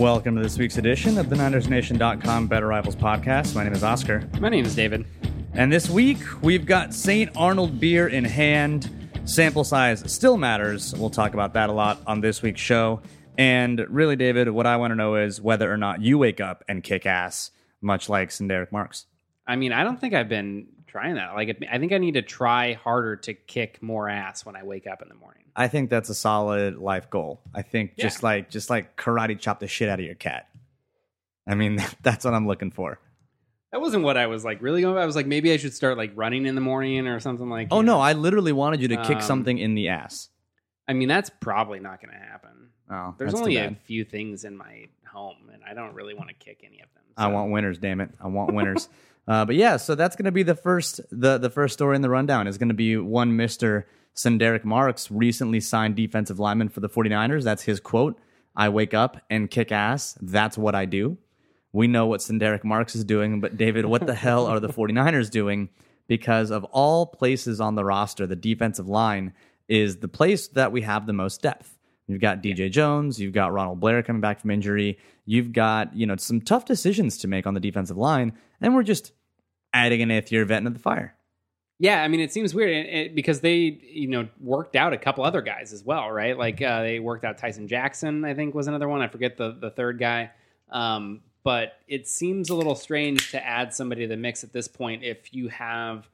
Welcome to this week's edition of the NinersNation.com Better Rivals podcast. My name is Oscar. My name is David. And this week, we've got St. Arnold beer in hand. Sample size still matters. We'll talk about that a lot on this week's show. And really, David, what I want to know is whether or not you wake up and kick ass, much like Sen'Derrick Marks. I mean, I don't think I've been trying that. Like, I think I need to try harder to kick more ass when I wake up in the morning. I think that's a solid life goal. I think Yeah. just like just like karate chop the shit out of your cat. I mean, that's what I'm looking for. That wasn't what I was like really going. I was like, maybe I should start like running in the morning or something like. Oh you no. I literally wanted you to kick Um, something in the ass. I mean, that's probably not going to happen. Oh, There's only a few things in my home, and I don't really want to kick any of them. I want winners, damn it. I want winners. uh, but yeah, so that's going to be the first the the first story in the rundown is going to be one Mr. Sen'Derrick Marks recently signed defensive lineman for the 49ers. That's his quote. I wake up and kick ass. That's what I do. We know what Sen'Derrick Marks is doing, but David, what the hell are the 49ers doing? Because of all places on the roster, the defensive line is the place that we have the most depth. You've got DJ Jones, you've got Ronald Blair coming back from injury, you've got, you know, some tough decisions to make on the defensive line, and we're just adding an eighth year vet into the fire. Yeah, I mean, it seems weird it, it- because they, you know, worked out a couple other guys as well, right? Like uh, they worked out Tyson Jackson, I think was another one. I forget the the third guy. Um, but it seems a little strange to add somebody to the mix at this point if you have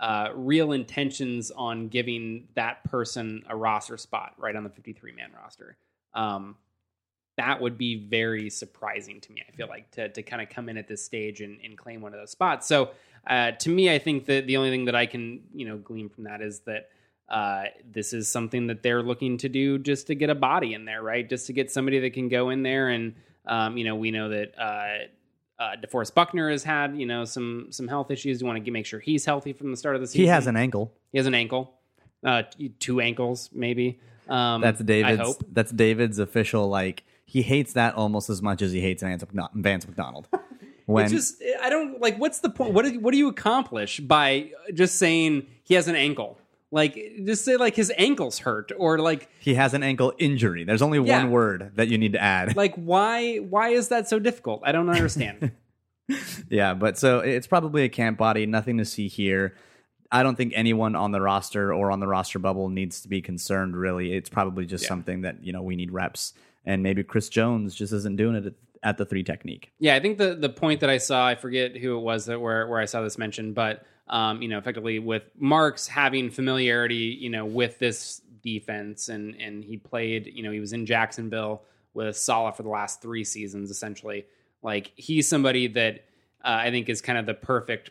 uh, real intentions on giving that person a roster spot right on the 53 man roster. Um, that would be very surprising to me. I feel like to to kind of come in at this stage and, and claim one of those spots. So uh, to me, I think that the only thing that I can you know glean from that is that uh, this is something that they're looking to do just to get a body in there, right? Just to get somebody that can go in there and um, you know we know that. Uh, uh, DeForest Buckner has had, you know, some some health issues. You want to make sure he's healthy from the start of the season. He has an ankle. he has an ankle, uh, two ankles maybe. Um, That's I David's. hope. That's David's official. Like he hates that almost as much as he hates Vance, Vance McDonald. When It's just I don't like. What's the point? What do, what do you accomplish by just saying he has an ankle? Like just say like his ankles hurt or like he has an ankle injury, there's only Yeah. one word that you need to add. like why why is that so difficult? I don't understand. Yeah, but so it's probably a camp body. Nothing to see here. I don't think anyone on the roster or on the roster bubble needs to be concerned. Really, it's probably just Yeah. something that you know we need reps, and maybe Chris Jones just isn't doing it at, the three technique. Yeah, I think the the point that I saw, I forget who it was that where where I saw this mentioned, but um, you know, effectively with Marks having familiarity, you know, with this defense, and and he played, you know, he was in Jacksonville with Saleh for the last three seasons, essentially. Like he's somebody that uh, I think is kind of the perfect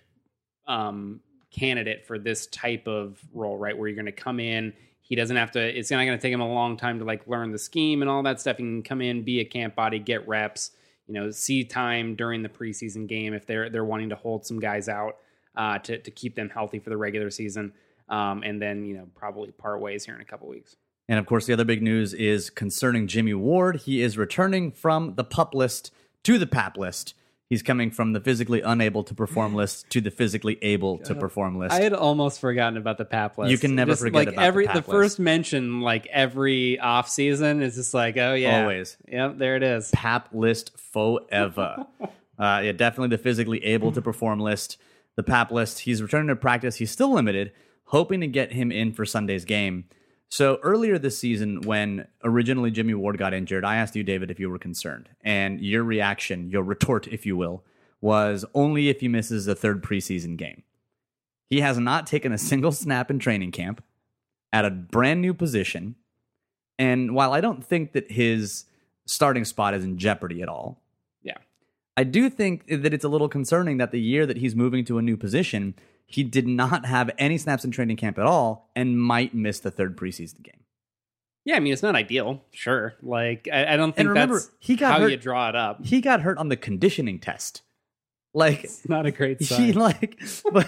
um, candidate for this type of role, right? Where you're going to come in. He doesn't have to. It's not going to take him a long time to like learn the scheme and all that stuff. He can come in, be a camp body, get reps. You know, see time during the preseason game if they're they're wanting to hold some guys out uh, to to keep them healthy for the regular season, um, and then you know probably part ways here in a couple weeks. And of course, the other big news is concerning Jimmy Ward. He is returning from the pup list to the PAP list. He's coming from the physically unable to perform list to the physically able to perform list. I had almost forgotten about the PAP list. You can never Just, forget like about the every the, list. first mention, like every off season, is just like, oh yeah, Always. Yep, there it is. PAP list forever. uh, yeah, definitely the physically able to perform list. The PAP list. He's returning to practice. He's still limited, hoping to get him in for Sunday's game. So earlier this season, when originally Jimmy Ward got injured, I asked you, David, if you were concerned. And your reaction, your retort, if you will, was only if he misses a third preseason game. He has not taken a single snap in training camp at a brand new position. And while I don't think that his starting spot is in jeopardy at all, Yeah. I do think that it's a little concerning that the year that he's moving to a new position, he did not have any snaps in training camp at all and might miss the third preseason game. Yeah, I mean it's not ideal, sure. Like I, I don't think remember, that's he got how hurt- you draw it up. He got hurt on the conditioning test. Like It's not a great he sign. like but,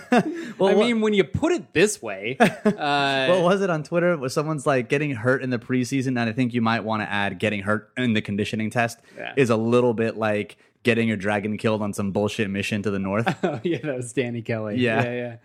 well, I what- mean, when you put it this way, uh, what was it on Twitter? Was someone's like getting hurt in the preseason, and I think you might want to add getting hurt in the conditioning test Yeah. is a little bit like getting your dragon killed on some bullshit mission to the north. oh, yeah, that was Danny Kelly. Yeah. yeah,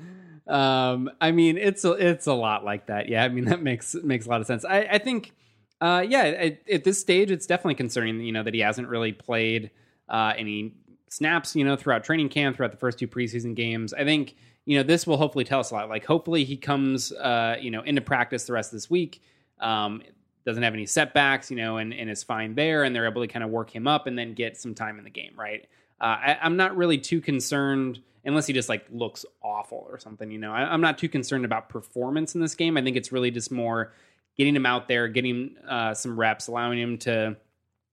yeah. Um, I mean, it's a, it's a lot like that. Yeah, I mean that makes makes a lot of sense. I, I think Uh, yeah, at, at, this stage, it's definitely concerning. You know that he hasn't really played uh, any snaps. You know throughout training camp, throughout the first two preseason games. I think you know this will hopefully tell us a lot. Like hopefully he comes uh, you know into practice the rest of this week. Um, doesn't have any setbacks, you know, and, and is fine there, and they're able to kind of work him up and then get some time in the game, right? Uh, I, I'm not really too concerned unless he just like looks awful or something. You know, I, am not too concerned about performance in this game. I think it's really just more getting him out there, getting uh, some reps, allowing him to,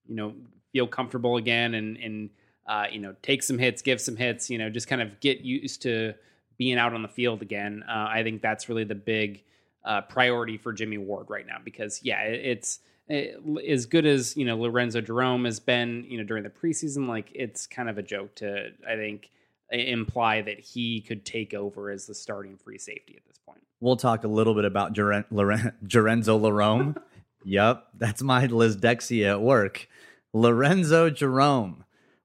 you know, feel comfortable again and and uh, you know take some hits, give some hits. You know, just kind of get used to being out on the field again. Uh, I think that's really the big uh, priority for Jimmy Ward right now because yeah, it, it's. It, as good as you know Lorenzo Jerome has been, you know during the preseason, like it's kind of a joke to I think imply that he could take over as the starting free safety at this point. We'll talk a little bit about Lorenzo Jerome. yep, that's my Liz Dexia at work. Lorenzo Jerome.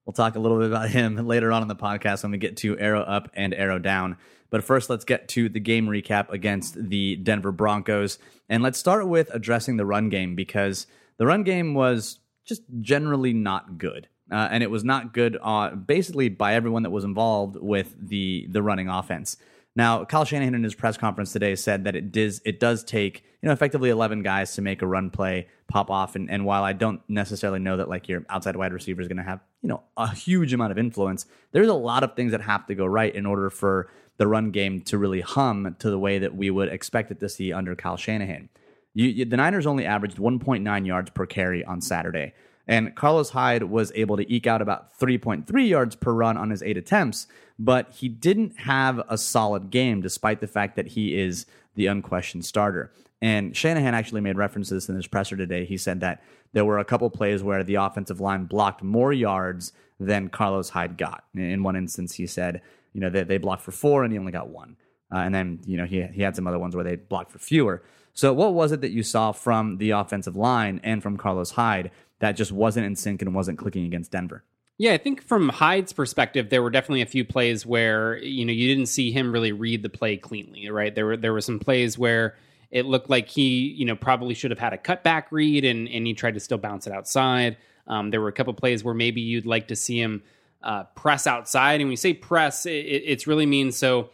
We'll talk a little bit about him later on in the podcast when we get to arrow up and arrow down. But first, let's get to the game recap against the Denver Broncos. And let's start with addressing the run game because the run game was just generally not good uh, and it was not good uh, basically by everyone that was involved with the the running offense. Now, Kyle Shanahan in his press conference today said that it does it does take you know effectively eleven guys to make a run play pop off, and, and while I don't necessarily know that like your outside wide receiver is going to have you know a huge amount of influence, there's a lot of things that have to go right in order for the run game to really hum to the way that we would expect it to see under Kyle Shanahan. You, you, the Niners only averaged 1.9 yards per carry on Saturday. And Carlos Hyde was able to eke out about 3.3 yards per run on his eight attempts, but he didn't have a solid game despite the fact that he is the unquestioned starter. And Shanahan actually made reference in his presser today. He said that there were a couple plays where the offensive line blocked more yards than Carlos Hyde got. In one instance, he said, you know, they, they blocked for four and he only got one. Uh, and then, you know, he, he had some other ones where they blocked for fewer. So, what was it that you saw from the offensive line and from Carlos Hyde that just wasn't in sync and wasn't clicking against Denver. Yeah, I think from Hyde's perspective, there were definitely a few plays where you know you didn't see him really read the play cleanly, right? There were there were some plays where it looked like he you know probably should have had a cutback read and and he tried to still bounce it outside. Um, there were a couple plays where maybe you'd like to see him uh, press outside, and when we say press, it, it's really means so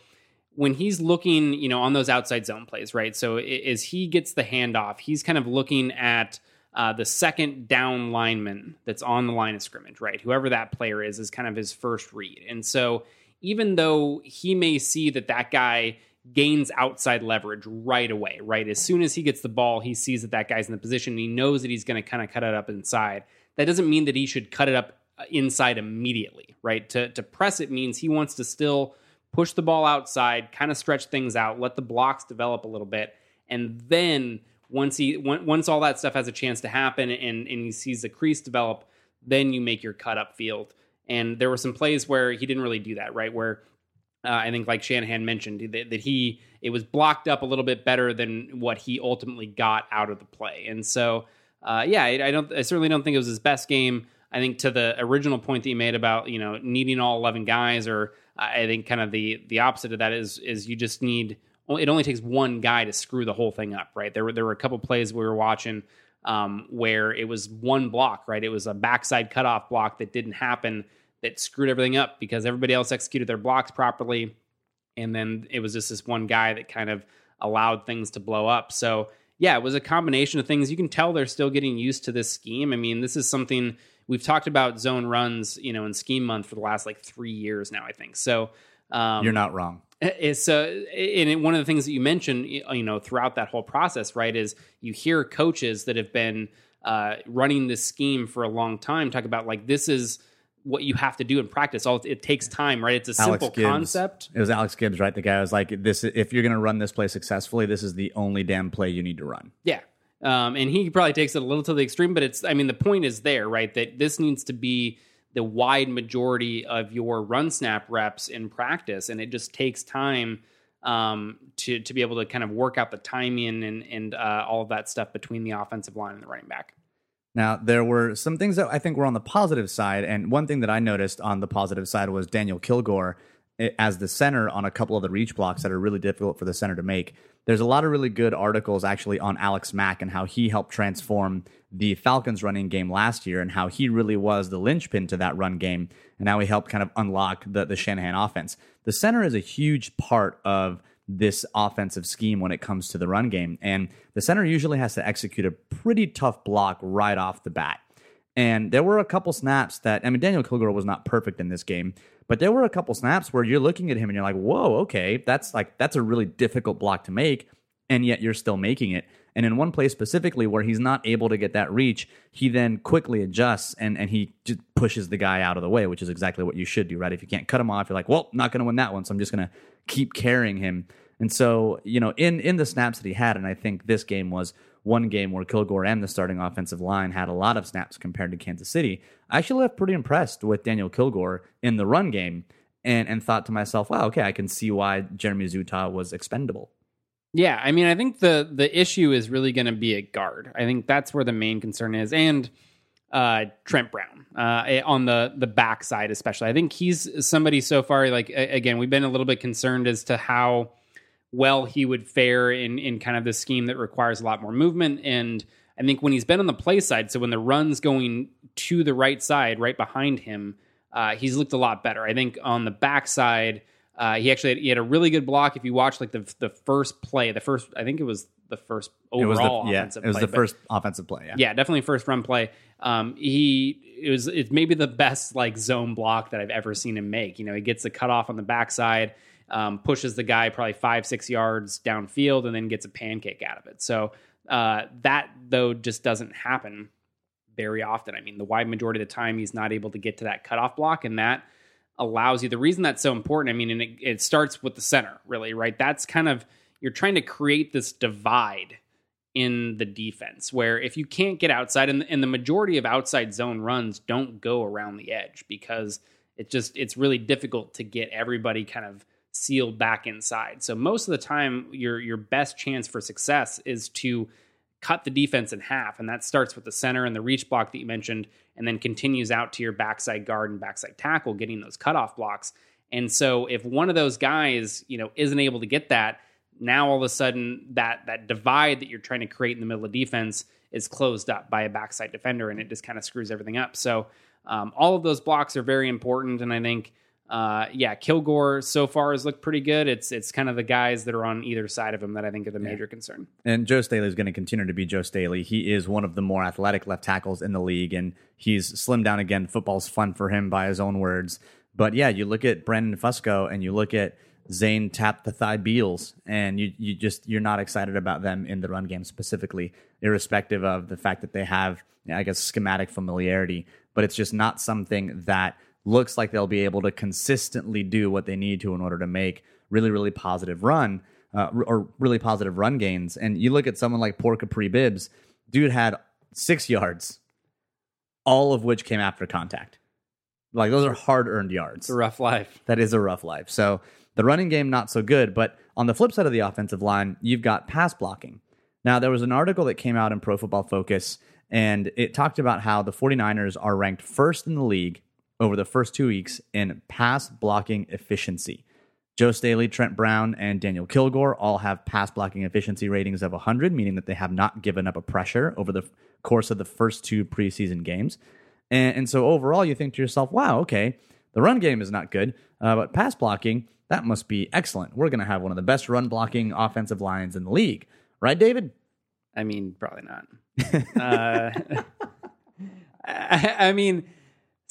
when he's looking, you know, on those outside zone plays, right? So as he gets the handoff, he's kind of looking at uh, the second down lineman that's on the line of scrimmage, right? Whoever that player is, is kind of his first read. And so even though he may see that that guy gains outside leverage right away, right? As soon as he gets the ball, he sees that that guy's in the position and he knows that he's going to kind of cut it up inside. That doesn't mean that he should cut it up uh, inside immediately, right? To, to press it means he wants to still push the ball outside, kind of stretch things out, let the blocks develop a little bit, and then once he once all that stuff has a chance to happen and and he sees the crease develop, then you make your cut up field. And there were some plays where he didn't really do that, right? Where uh, I think, like Shanahan mentioned, that, that, he it was blocked up a little bit better than what he ultimately got out of the play. And so, uh, yeah, I, I, don't, I certainly don't think it was his best game. I think to the original point that you made about you know needing all eleven guys, or I think kind of the the opposite of that is is you just need it only takes one guy to screw the whole thing up, right? There were there were a couple plays we were watching um, where it was one block, right? It was a backside cutoff block that didn't happen that screwed everything up because everybody else executed their blocks properly, and then it was just this one guy that kind of allowed things to blow up. So yeah, it was a combination of things. You can tell they're still getting used to this scheme. I mean, this is something we've talked about zone runs, you know, in scheme month for the last like three years now, I think. So um, you're not wrong it's uh, and one of the things that you mentioned, you know, throughout that whole process, right, is you hear coaches that have been uh, running this scheme for a long time talk about like this is what you have to do in practice. All it takes time, right? It's a Alex simple Gibbs. concept. It was Alex Gibbs, right? The guy was like, "This, if you're going to run this play successfully, this is the only damn play you need to run." Yeah, um, and he probably takes it a little to the extreme, but it's. I mean, the point is there, right? That this needs to be the wide majority of your run snap reps in practice, and it just takes time um, to to be able to kind of work out the timing and and uh, all of that stuff between the offensive line and the running back. Now, there were some things that I think were on the positive side, and one thing that I noticed on the positive side was Daniel Kilgore as the center on a couple of the reach blocks that are really difficult for the center to make. There's a lot of really good articles actually on Alex Mack and how he helped transform the Falcons running game last year and how he really was the linchpin to that run game and how he helped kind of unlock the, the Shanahan offense. The center is a huge part of this offensive scheme when it comes to the run game. And the center usually has to execute a pretty tough block right off the bat. And there were a couple snaps that I mean Daniel Kilgore was not perfect in this game, but there were a couple snaps where you're looking at him and you're like, "Whoa, okay, that's like that's a really difficult block to make." And yet you're still making it. And in one place specifically where he's not able to get that reach, he then quickly adjusts and, and he just pushes the guy out of the way, which is exactly what you should do, right? If you can't cut him off, you're like, well, not going to win that one, so I'm just going to keep carrying him. And so, you know, in in the snaps that he had, and I think this game was one game where Kilgore and the starting offensive line had a lot of snaps compared to Kansas City. I actually left pretty impressed with Daniel Kilgore in the run game and and thought to myself, wow, okay, I can see why Jeremy Zuttah was expendable. Yeah, I mean, I think the the issue is really going to be a guard. I think that's where the main concern is, and uh, Trent Brown uh, on the the backside, especially. I think he's somebody so far. Like again, we've been a little bit concerned as to how well he would fare in in kind of this scheme that requires a lot more movement. And I think when he's been on the play side, so when the run's going to the right side, right behind him, uh, he's looked a lot better. I think on the backside. Uh, he actually had, he had a really good block. If you watch like the the first play, the first I think it was the first It was overall the, yeah, offensive it was play, the but- first offensive play. Yeah. yeah, definitely first run play. Um, he it was it's maybe the best like zone block that I've ever seen him make. You know, he gets the cutoff on the backside, um, pushes the guy probably five six yards downfield, and then gets a pancake out of it. So uh, that though just doesn't happen very often. I mean, the wide majority of the time he's not able to get to that cutoff block, and that allows you. The reason that's so important, I mean, and it, it starts with the center, really, right? That's kind of you're trying to create this divide in the defense where if you can't get outside and, and the majority of outside zone runs don't go around the edge because it just it's really difficult to get everybody kind of sealed back inside. So most of the time your your best chance for success is to cut the defense in half and that starts with the center and the reach block that you mentioned and then continues out to your backside guard and backside tackle getting those cutoff blocks. And so if one of those guys you know isn't able to get that now all of a sudden that that divide that you're trying to create in the middle of defense is closed up by a backside defender and it just kind of screws everything up. So um, all of those blocks are very important and i think uh, yeah kilgore so far has looked pretty good it's it's kind of the guys that are on either side of him that i think are the major concern And Joe Staley is going to continue to be Joe Staley. He is one of the more athletic left tackles in the league, and he's slimmed down again. Football's fun for him, by his own words. But yeah, you look at Brandon Fusco and you look at Zane Tap the Thigh Beadles, and you you just you're not excited about them in the run game specifically, irrespective of the fact that they have, I guess, schematic familiarity. But it's just not something that looks like they'll be able to consistently do what they need to in order to make really really positive run uh, or really positive run gains. And you look at someone like Poor Kapri Bibbs, dude had six yards, all of which came after contact. Like those are hard earned yards. it's a rough life That is a rough life. So the running game, not so good. But on the flip side of the offensive line, you've got pass blocking. Now, there was an article that came out in Pro Football Focus, and it talked about how the 49ers are ranked first in the league over the first two weeks in pass blocking efficiency. Joe Staley, Trent Brown, and Daniel Kilgore all have pass blocking efficiency ratings of 100, meaning that they have not given up a pressure over the course of the first two preseason games. And, and so overall, you think to yourself, wow, okay, the run game is not good, uh, but pass blocking, that must be excellent. We're going to have one of the best run blocking offensive lines in the league. Right, David? i mean probably not uh, I, I mean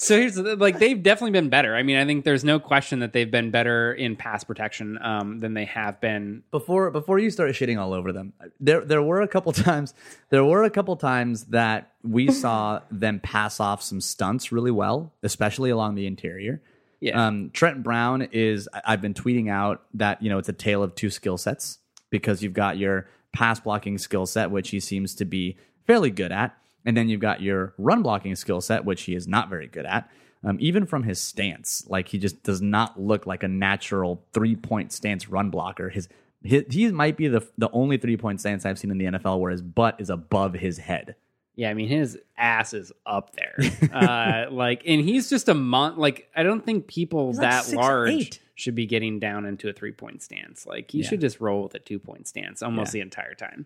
so here's the, like they've definitely been better. I mean i think there's no question that they've been better in pass protection um, than they have been before before you start shitting all over them there there were a couple times there were a couple times that we saw them pass off some stunts really well especially along the interior. Yeah. Um, trent brown is i've been tweeting out that you know it's a tale of two skill sets because you've got your pass blocking skill set which he seems to be fairly good at and then you've got your run blocking skill set which he is not very good at um, even from his stance like he just does not look like a natural three point stance run blocker his he, he might be the the only three point stance I've seen in the NFL where his butt is above his head. Yeah, I mean his ass is up there. uh, like, and he's just a mon. Like, I don't think people He's like that 6'8". large. should be getting down into a three point stance. Like he Yeah. should just roll with a two point stance almost Yeah. the entire time.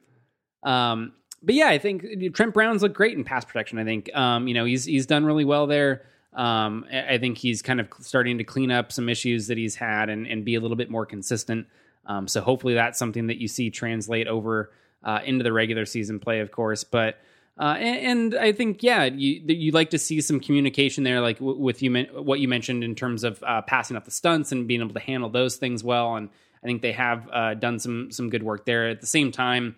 Um, but yeah, I think Trent Brown's looked great in pass protection. I think um, you know he's he's done really well there. Um, I I think he's kind of starting to clean up some issues that he's had and, and be a little bit more consistent. Um, so hopefully that's something that you see translate over uh, into the regular season play, of course. But uh, and, and I think yeah, you you like to see some communication there, like w- with you men- what you mentioned in terms of uh, passing up the stunts and being able to handle those things well. And I think they have uh, done some some good work there. At the same time,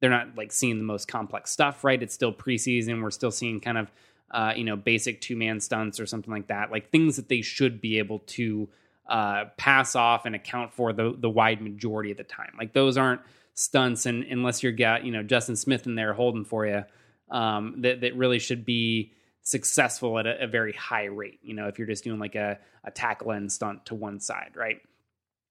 they're not like seeing the most complex stuff, right? It's still preseason. We're still seeing kind of uh, you know basic two man stunts or something like that, like things that they should be able to uh, pass off and account for the the wide majority of the time. Like those aren't stunts, and unless you're got you know Justin Smith in there holding for you, um, that that really should be successful at a, a very high rate. You know, if you're just doing like a a tackle end stunt to one side, right?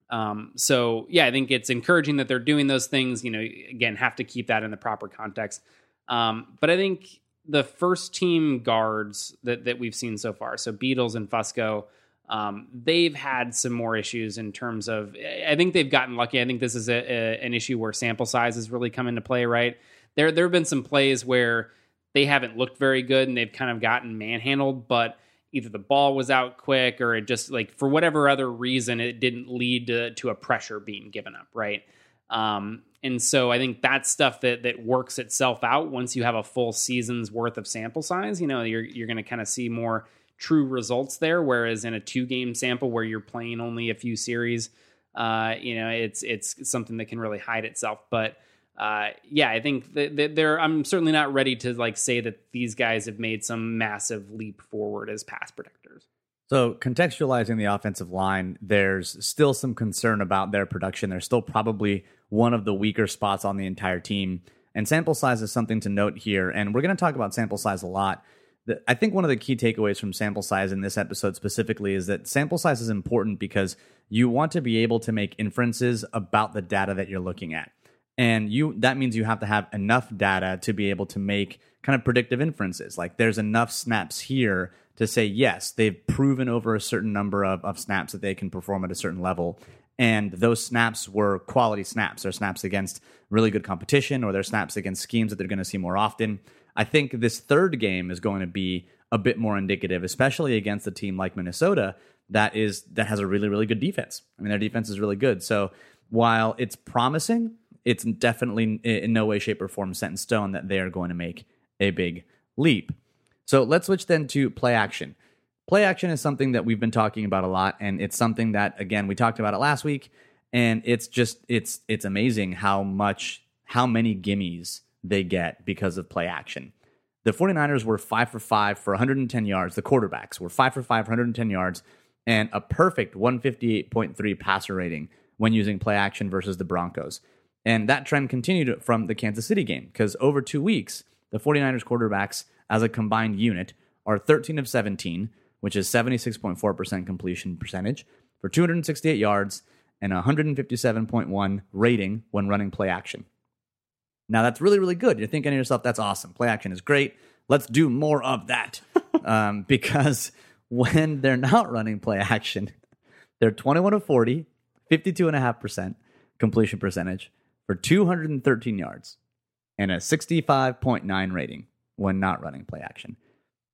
Um, so yeah, I think it's encouraging that they're doing those things. You know, again, have to keep that in the proper context. Um, but I think the first team guards that that we've seen so far, so Beadles and Fusco, um, they've had some more issues in terms of. I think they've gotten lucky. I think this is a, a, an issue where sample size has really come into play. Right there, there have been some plays where they haven't looked very good and they've kind of gotten manhandled, but either the ball was out quick or it just like for whatever other reason it didn't lead to, to a pressure being given up right? Um, and so i think that's stuff that that works itself out once you have a full season's worth of sample size. You know you're you're going to kind of see more true results there whereas in a two game sample where you're playing only a few series uh, you know it's it's something that can really hide itself. But uh, yeah, I think that, they're. I'm certainly not ready to like say that these guys have made some massive leap forward as pass protectors. So, contextualizing the offensive line, there's still some concern about their production. They're still probably one of the weaker spots on the entire team. And sample size is something to note here. And we're going to talk about sample size a lot. I think one of the key takeaways from sample size in this episode specifically is that sample size is important because you want to be able to make inferences about the data that you're looking at and you that means you have to have enough data to be able to make kind of predictive inferences. Like there's enough snaps here to say yes they've proven over a certain number of, of snaps that they can perform at a certain level. And those snaps were quality snaps. They're snaps against really good competition or they're snaps against schemes that they're going to see more often. I think this third game is going to be a bit more indicative especially against a team like minnesota that is that has a really really good defense. I mean their defense is really good. So while it's promising it's definitely in no way, shape, or form set in stone that they are going to make a big leap. So let's switch then to play action. Play action is something that we've been talking about a lot, and it's something that again we talked about it last week, and it's just it's it's amazing how much how many gimmies they get because of play action. The 49ers were 5 for 5 for 110 yards. The quarterbacks were 5 for 5 for 110 yards and a perfect 158.3 passer rating when using play action versus the Broncos. And that trend continued from the Kansas City game because over two weeks, the 49ers quarterbacks as a combined unit are 13 of 17, which is 76.4% completion percentage for 268 yards and 157.1 rating when running play action. Now that's really, really good. You're thinking to yourself, that's awesome. Play action is great. Let's do more of that. um, because when they're not running play action, they're 21 of 40, 52.5% completion percentage for 213 yards and a 65.9 rating when not running play action.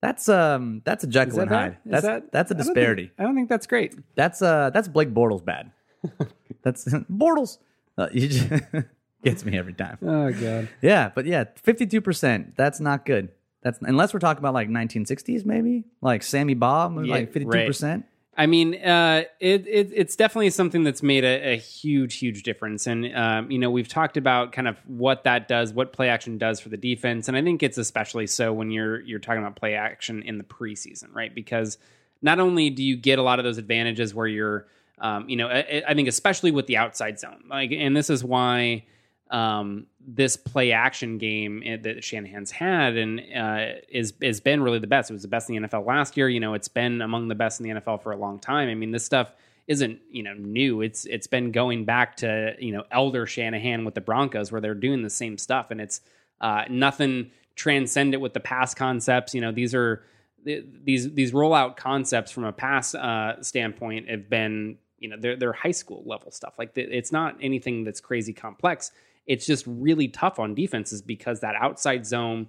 That's um that's a Jekyll and Hyde. Is That's that- that's a I don't think- disparity. I don't think that's great. That's uh that's Blake Bortles bad. that's Bortles. Uh, you just, gets me every time. Oh god. Yeah, but yeah, fifty two percent. That's not good. That's unless we're talking about like nineteen sixties, maybe like Sammy Baugh, Yeah, like fifty two percent. I mean, uh, it, it it's definitely something that's made a, a huge, huge difference. And um, you know, we've talked about kind of what that does, what play action does for the defense, and I think it's especially so when you're you're talking about play action in the preseason, right? Because not only do you get a lot of those advantages where you're, um, you know, I, I think especially with the outside zone, like, and this is why um, this play action game eh, that Shanahan's had and uh, is has been really the best. It was the best in the NFL last year. You know, it's been among the best in the NFL for a long time. I mean, this stuff isn't you know new. It's it's been going back to you know elder Shanahan with the Broncos where they're doing the same stuff, and it's uh, nothing transcendent with the pass concepts. You know, these are these these rollout concepts from a pass uh, standpoint have been you know they're they're high school level stuff. Like it's not anything that's crazy complex. It's just really tough on defenses because that outside zone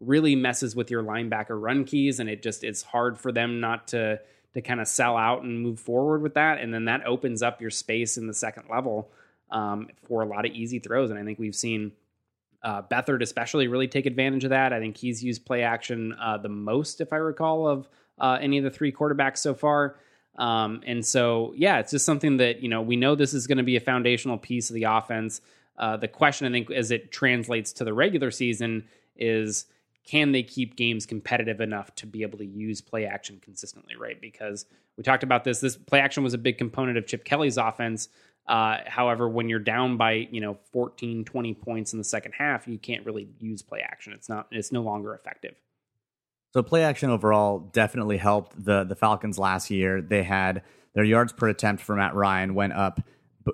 really messes with your linebacker run keys, and it just it's hard for them not to to kind of sell out and move forward with that, and then that opens up your space in the second level um, for a lot of easy throws. And I think we've seen uh, Beathard especially really take advantage of that. I think he's used play action uh, the most, if I recall, of uh, any of the three quarterbacks so far. Um, and so, yeah, it's just something that you know we know this is going to be a foundational piece of the offense. Uh, the question, I think, as it translates to the regular season, is can they keep games competitive enough to be able to use play action consistently, right? Because we talked about this. This play action was a big component of Chip Kelly's offense. Uh, however, when you're down by, you know, 14, 20 points in the second half, you can't really use play action. It's not, it's no longer effective. So play action overall definitely helped the the Falcons last year. They had their yards per attempt for Matt Ryan went up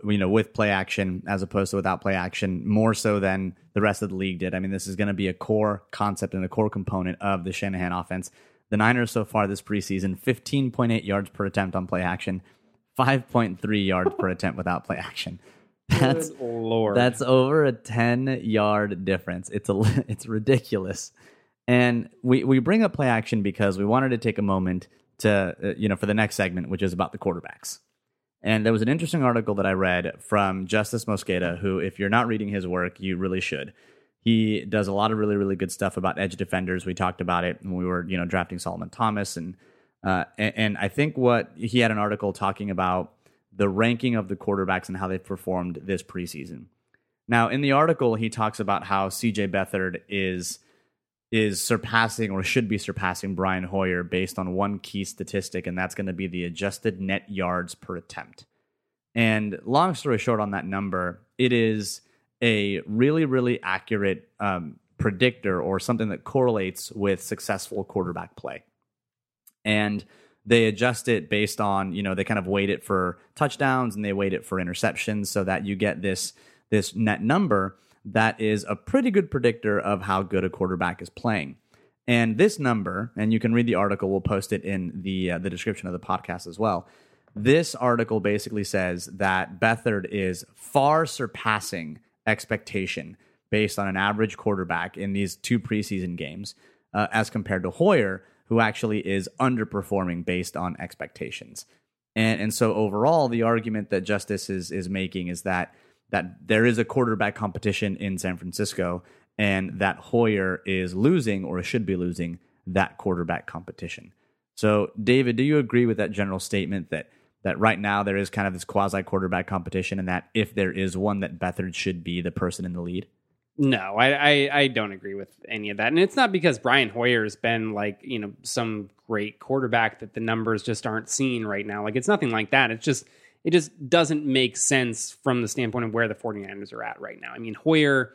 you know, with play action as opposed to without play action, more so than the rest of the league did. I mean, this is going to be a core concept and a core component of the Shanahan offense. The Niners so far this preseason, 15.8 yards per attempt on play action, 5.3 yards per attempt without play action. That's. That's over a 10 yard difference. It's a it's ridiculous. And we we bring up play action because we wanted to take a moment to uh, you know for the next segment which is about the quarterbacks. And there was an interesting article that I read from Justis Mosqueda, who, if you're not reading his work, you really should. He does a lot of really, really good stuff about edge defenders. We talked about it when we were, you know, drafting Solomon Thomas, and uh, and, and I think what he had an article talking about the ranking of the quarterbacks and how they've performed this preseason. Now, in the article, he talks about how CJ Beathard is is surpassing or should be surpassing Brian Hoyer based on one key statistic, and that's going to be the adjusted net yards per attempt. And long story short, on that number, it is a really, really accurate um, predictor or something that correlates with successful quarterback play. And they adjust it based on, you know, they kind of weight it for touchdowns and they weight it for interceptions so that you get this this net number that is a pretty good predictor of how good a quarterback is playing. And this number, and you can read the article, we'll post it in the uh, the description of the podcast as well. This article basically says that Beathard is far surpassing expectation based on an average quarterback in these two preseason games, uh, as compared to Hoyer, who actually is underperforming based on expectations. And and so overall, the argument that Justice is is making is that that there is a quarterback competition in San Francisco and that Hoyer is losing or should be losing that quarterback competition. So, David, do you agree with that general statement that that right now there is kind of this quasi quarterback competition, and that if there is one, that Beathard should be the person in the lead? No, I, I, I don't agree with any of that, and it's not because Brian Hoyer has been like you know some great quarterback that the numbers just aren't seen right now. Like it's nothing like that. It's just it just doesn't make sense from the standpoint of where the 49ers are at right now. I mean, Hoyer,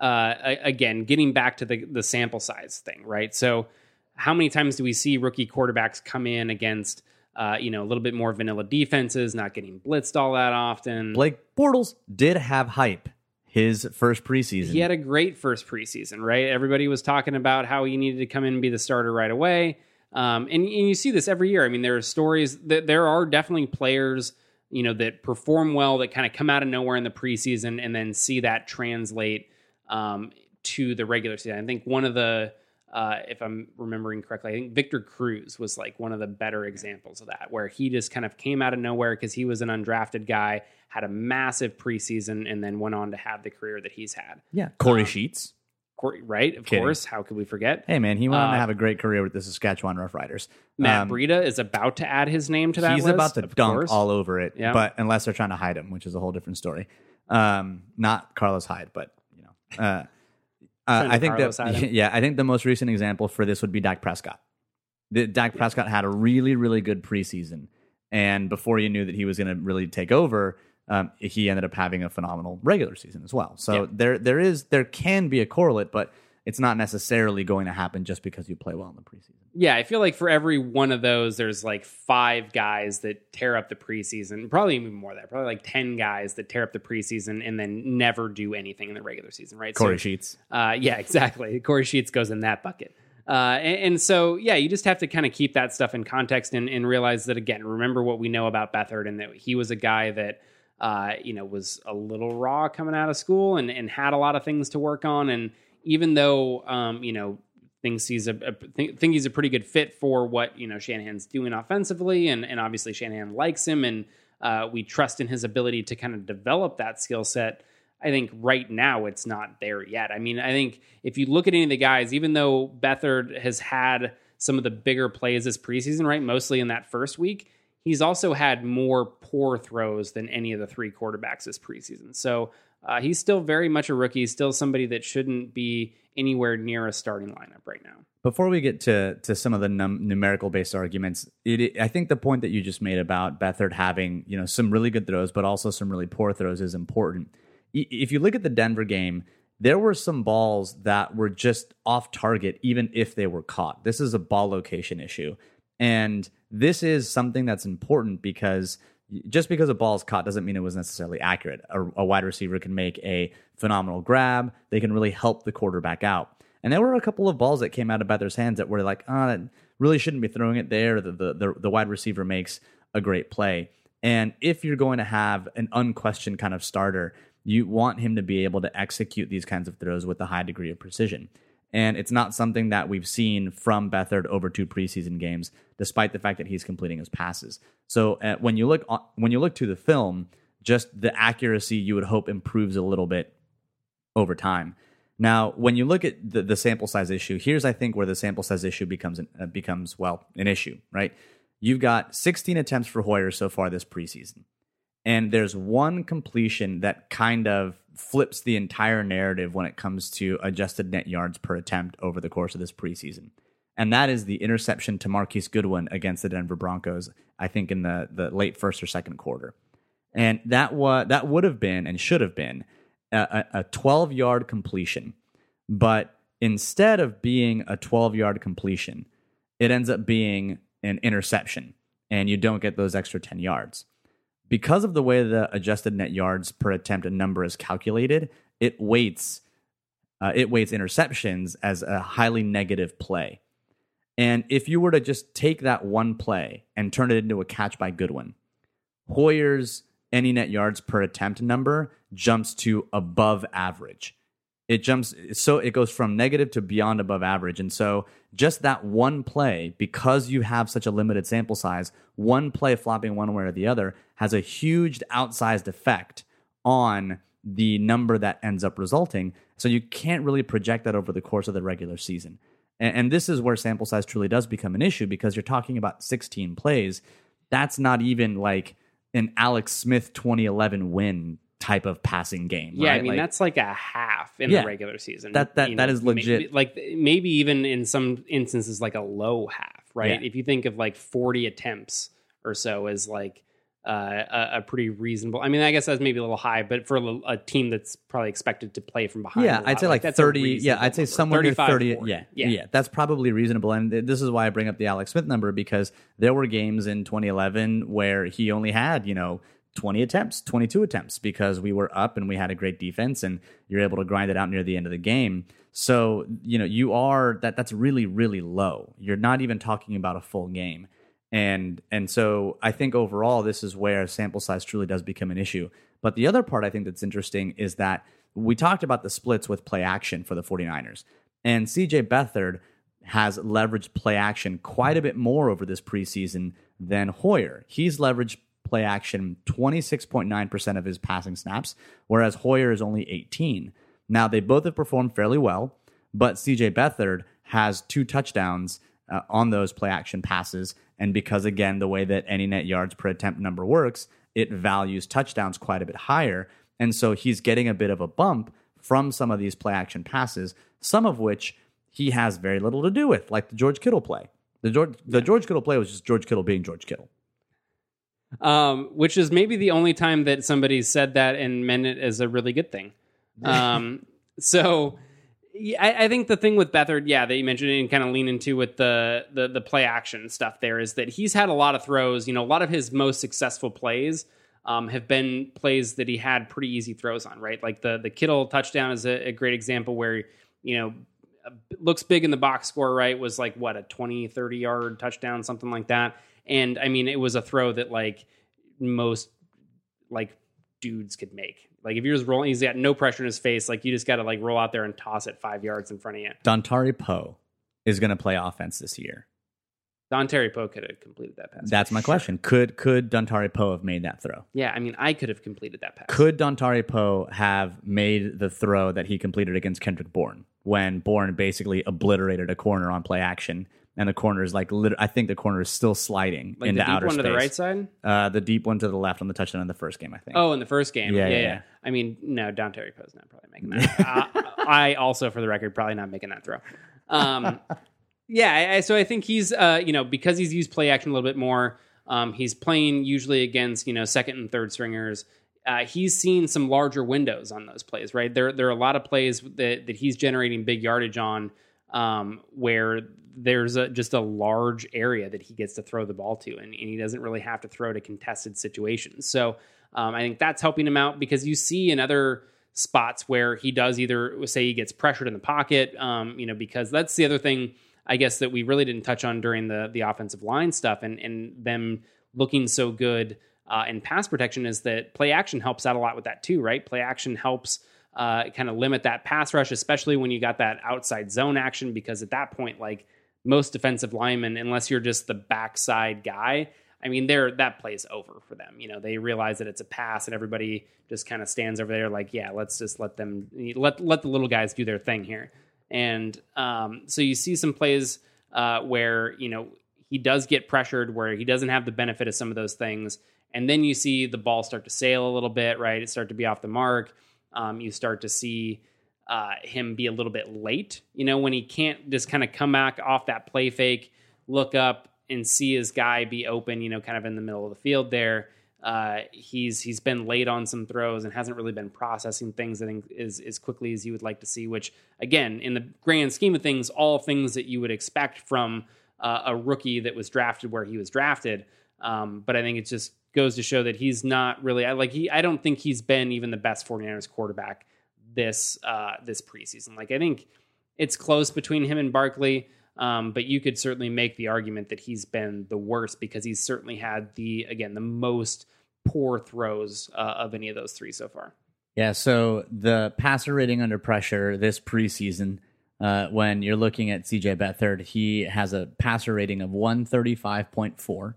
uh, again, getting back to the, the sample size thing, right? So, how many times do we see rookie quarterbacks come in against, uh, you know, a little bit more vanilla defenses, not getting blitzed all that often? Blake Bortles did have hype his first preseason. He had a great first preseason, right? Everybody was talking about how he needed to come in and be the starter right away. Um, and, and you see this every year. I mean, there are stories that there are definitely players – you know, that perform well, that kind of come out of nowhere in the preseason, and then see that translate um, to the regular season. I think one of the, uh, if I'm remembering correctly, I think Victor Cruz was like one of the better examples of that, where he just kind of came out of nowhere because he was an undrafted guy, had a massive preseason, and then went on to have the career that he's had. Yeah, Kory um, Sheets. Right? Of Kidding. course. How could we forget? Hey, man, he went on to uh, have a great career with the Saskatchewan Roughriders. Matt um, Breida is about to add his name to that he's list, about to dunk course. all over it, yeah. but unless they're trying to hide him, which is a whole different story. Um, not Carlos Hyde, but you know, uh, uh, I think that yeah, I think the most recent example for this would be Dak Prescott. The, Dak yeah. Prescott had a really, really good preseason, and before you knew that he was going to really take over, um, he ended up having a phenomenal regular season as well. So yeah. there there is there can be a correlate, but it's not necessarily going to happen just because you play well in the preseason. Yeah, I feel like for every one of those, there's like five guys that tear up the preseason. Probably even more than that. Probably like ten guys that tear up the preseason and then never do anything in the regular season. Right? Kory so, Sheets. Uh, yeah, exactly. Kory Sheets goes in that bucket. Uh, and, and, so, yeah, you just have to kind of keep that stuff in context and, and, realize that, again, remember what we know about Beathard and that he was a guy that, uh, you know, was a little raw coming out of school and, and had a lot of things to work on. And even though, um, you know, thinks he's a, a think, think, he's a pretty good fit for what, you know, Shanahan's doing offensively. And, and obviously Shanahan likes him and uh, we trust in his ability to kind of develop that skill set I think right now it's not there yet. I mean, I think if you look at any of the guys, even though Beathard has had some of the bigger plays this preseason, right, mostly in that first week, he's also had more poor throws than any of the three quarterbacks this preseason. So uh, he's still very much a rookie. He's still somebody that shouldn't be anywhere near a starting lineup right now. Before we get to to some of the num- numerical based arguments, it, I think the point that you just made about Beathard having you know some really good throws, but also some really poor throws is important if you look at the Denver game, there were some balls that were just off target, even if they were caught. This is a ball location issue. And this is something that's important because just because a ball is caught doesn't mean it was necessarily accurate. A, a, wide receiver can make a phenomenal grab, they can really help the quarterback out. And there were a couple of balls that came out of Beathard's hands that were like, oh, that really shouldn't be throwing it there. The, the, the, the wide receiver makes a great play. And if you're going to have an unquestioned kind of starter, you want him to be able to execute these kinds of throws with a high degree of precision. And it's not something that we've seen from Beathard over two preseason games, despite the fact that he's completing his passes. So uh, when you look when you look to the film, just the accuracy you would hope improves a little bit over time. Now, when you look at the, the sample size issue, here's I think where the sample size issue becomes uh, becomes well an issue, right? You've got 16 attempts for Hoyer so far this preseason. And there's one completion that kind of flips the entire narrative when it comes to adjusted net yards per attempt over the course of this preseason. And that is the interception to Marquise Goodwin against the Denver Broncos, I think in the, the late first or second quarter. And that was that would have been and should have been a 12 yard completion. But instead of being a 12 yard completion, it ends up being an interception, and you don't get those extra 10 yards because of the way the adjusted net yards per attempt number is calculated, it weights uh, it weights interceptions as a highly negative play. And if you were to just take that one play and turn it into a catch by Goodwin, Hoyer's any net yards per attempt number jumps to above average it jumps so it goes from negative to beyond above average. And so just that one play because you have such a limited sample size one play flopping one way or the other has a huge outsized effect on the number that ends up resulting. So you can't really project that over the course of the regular season. And, and this is where sample size truly does become an issue because you're talking about 16 plays. That's not even like an alex smith 2011 win type of passing game. Yeah, right? I mean like, that's like a half in yeah, the regular season. That that, that know, is legit. Maybe, like maybe even in some instances like a low half, right? Yeah. If you think of like 40 attempts or so as like uh, a, a, pretty reasonable. I mean, I guess that's maybe a little high, but for a, a team that's probably expected to play from behind, yeah, I'd say like, like thirty. Yeah, I'd say number. somewhere near thirty. Yeah, yeah, yeah, that's probably reasonable. And this is why I bring up the Alex Smith number because there were games in 2011 where he only had you know 20 attempts, 22 attempts because we were up and we had a great defense and you're able to grind it out near the end of the game. So, you know, you are that that's really really low. You're not even talking about a full game. And and so I think overall this is where sample size truly does become an issue. But the other part I think that's interesting is that we talked about the splits with play action for the 49ers. And CJ Beathard has leveraged play action quite a bit more over this preseason than Hoyer. He's leveraged play action 26.9% of his passing snaps, whereas Hoyer is only 18. Now, they both have performed fairly well, but CJ Beathard has two touchdowns uh, on those play action passes. And because, again, the way that any net yards per attempt number works, it values touchdowns quite a bit higher. And so he's getting a bit of a bump from some of these play action passes, some of which he has very little to do with, like the George Kittle play. The George, the George Kittle play was just George Kittle being George Kittle um, which is maybe the only time that somebody said that and meant it as a really good thing. Um, so I, I, think the thing with Beathard, yeah, that you mentioned and kind of lean into with the, the the play action stuff there is that he's had a lot of throws. You know, a lot of his most successful plays um, have been plays that he had pretty easy throws on, right? Like the the Kittle touchdown is a, a great example where you know looks big in the box score, right? Was like what a 20, 30 yard touchdown, something like that. And I mean, it was a throw that like most like dudes could make. Like if you're just rolling, he's got no pressure in his face. Like you just got to like roll out there and toss it five yards in front of you. Dontari Poe is going to play offense this year. Dontari Poe could have completed that pass. That's my Sure. question. Could could Dontari Poe have made that throw? Yeah, I mean, I could have completed that pass. Could Dontari Poe have made the throw that he completed against Kendrick Bourne when Bourne basically obliterated a corner on play action and the corner is like lit- I think the corner is still sliding like into the deep outer one space. to the right side? Uh, the deep one to the left on the touchdown in the first game, I think. Oh, in the first game. Yeah, Yeah, yeah, yeah. yeah. I mean, no, Dontari Poe's not probably making that. uh, I also, for the record, probably not making that throw. Um, yeah, I, I- so I think he's, uh, you know, because he's used play action a little bit more. Um, he's playing usually against you know second and third stringers. Uh, he's seen some larger windows on those plays, right? There, there are a lot of plays that that he's generating big yardage on, um, where there's a, just a large area that he gets to throw the ball to, and, and he doesn't really have to throw to contested situations. So um, I think that's helping him out because you see in other spots where he does either say he gets pressured in the pocket, um, you know, because that's the other thing I guess that we really didn't touch on during the the offensive line stuff and and them looking so good uh, in pass protection is that play action helps out a lot with that too, right? Play action helps uh, kind of limit that pass rush, especially when you got that outside zone action, because at that point, like most defensive linemen, unless you're just the backside guy, I mean, they're that plays over for them. You know, they realize that it's a pass, and everybody just kind of stands over there, like, yeah, let's just let them let let the little guys do their thing here. And um, so you see some plays uh, where you know he does get pressured, where he doesn't have the benefit of some of those things, and then you see the ball start to sail a little bit, right? It start to be off the mark. Um, you start to see uh, him be a little bit late. You know, when he can't just kind of come back off that play fake, look up and see his guy be open. You know, kind of in the middle of the field there. Uh, he's he's been late on some throws and hasn't really been processing things I think as as quickly as you would like to see. Which again, in the grand scheme of things, all things that you would expect from uh, a rookie that was drafted where he was drafted. Um, but I think it's just goes to show that he's not really I like he I don't think he's been even the best 49ers quarterback this uh, this preseason. Like I think it's close between him and Barkley. Um, but you could certainly make the argument that he's been the worst because he's certainly had the again the most poor throws uh, of any of those three so far. Yeah, so the passer rating under pressure this preseason, uh, when you're looking at CJ Beathard, he has a passer rating of 135.4.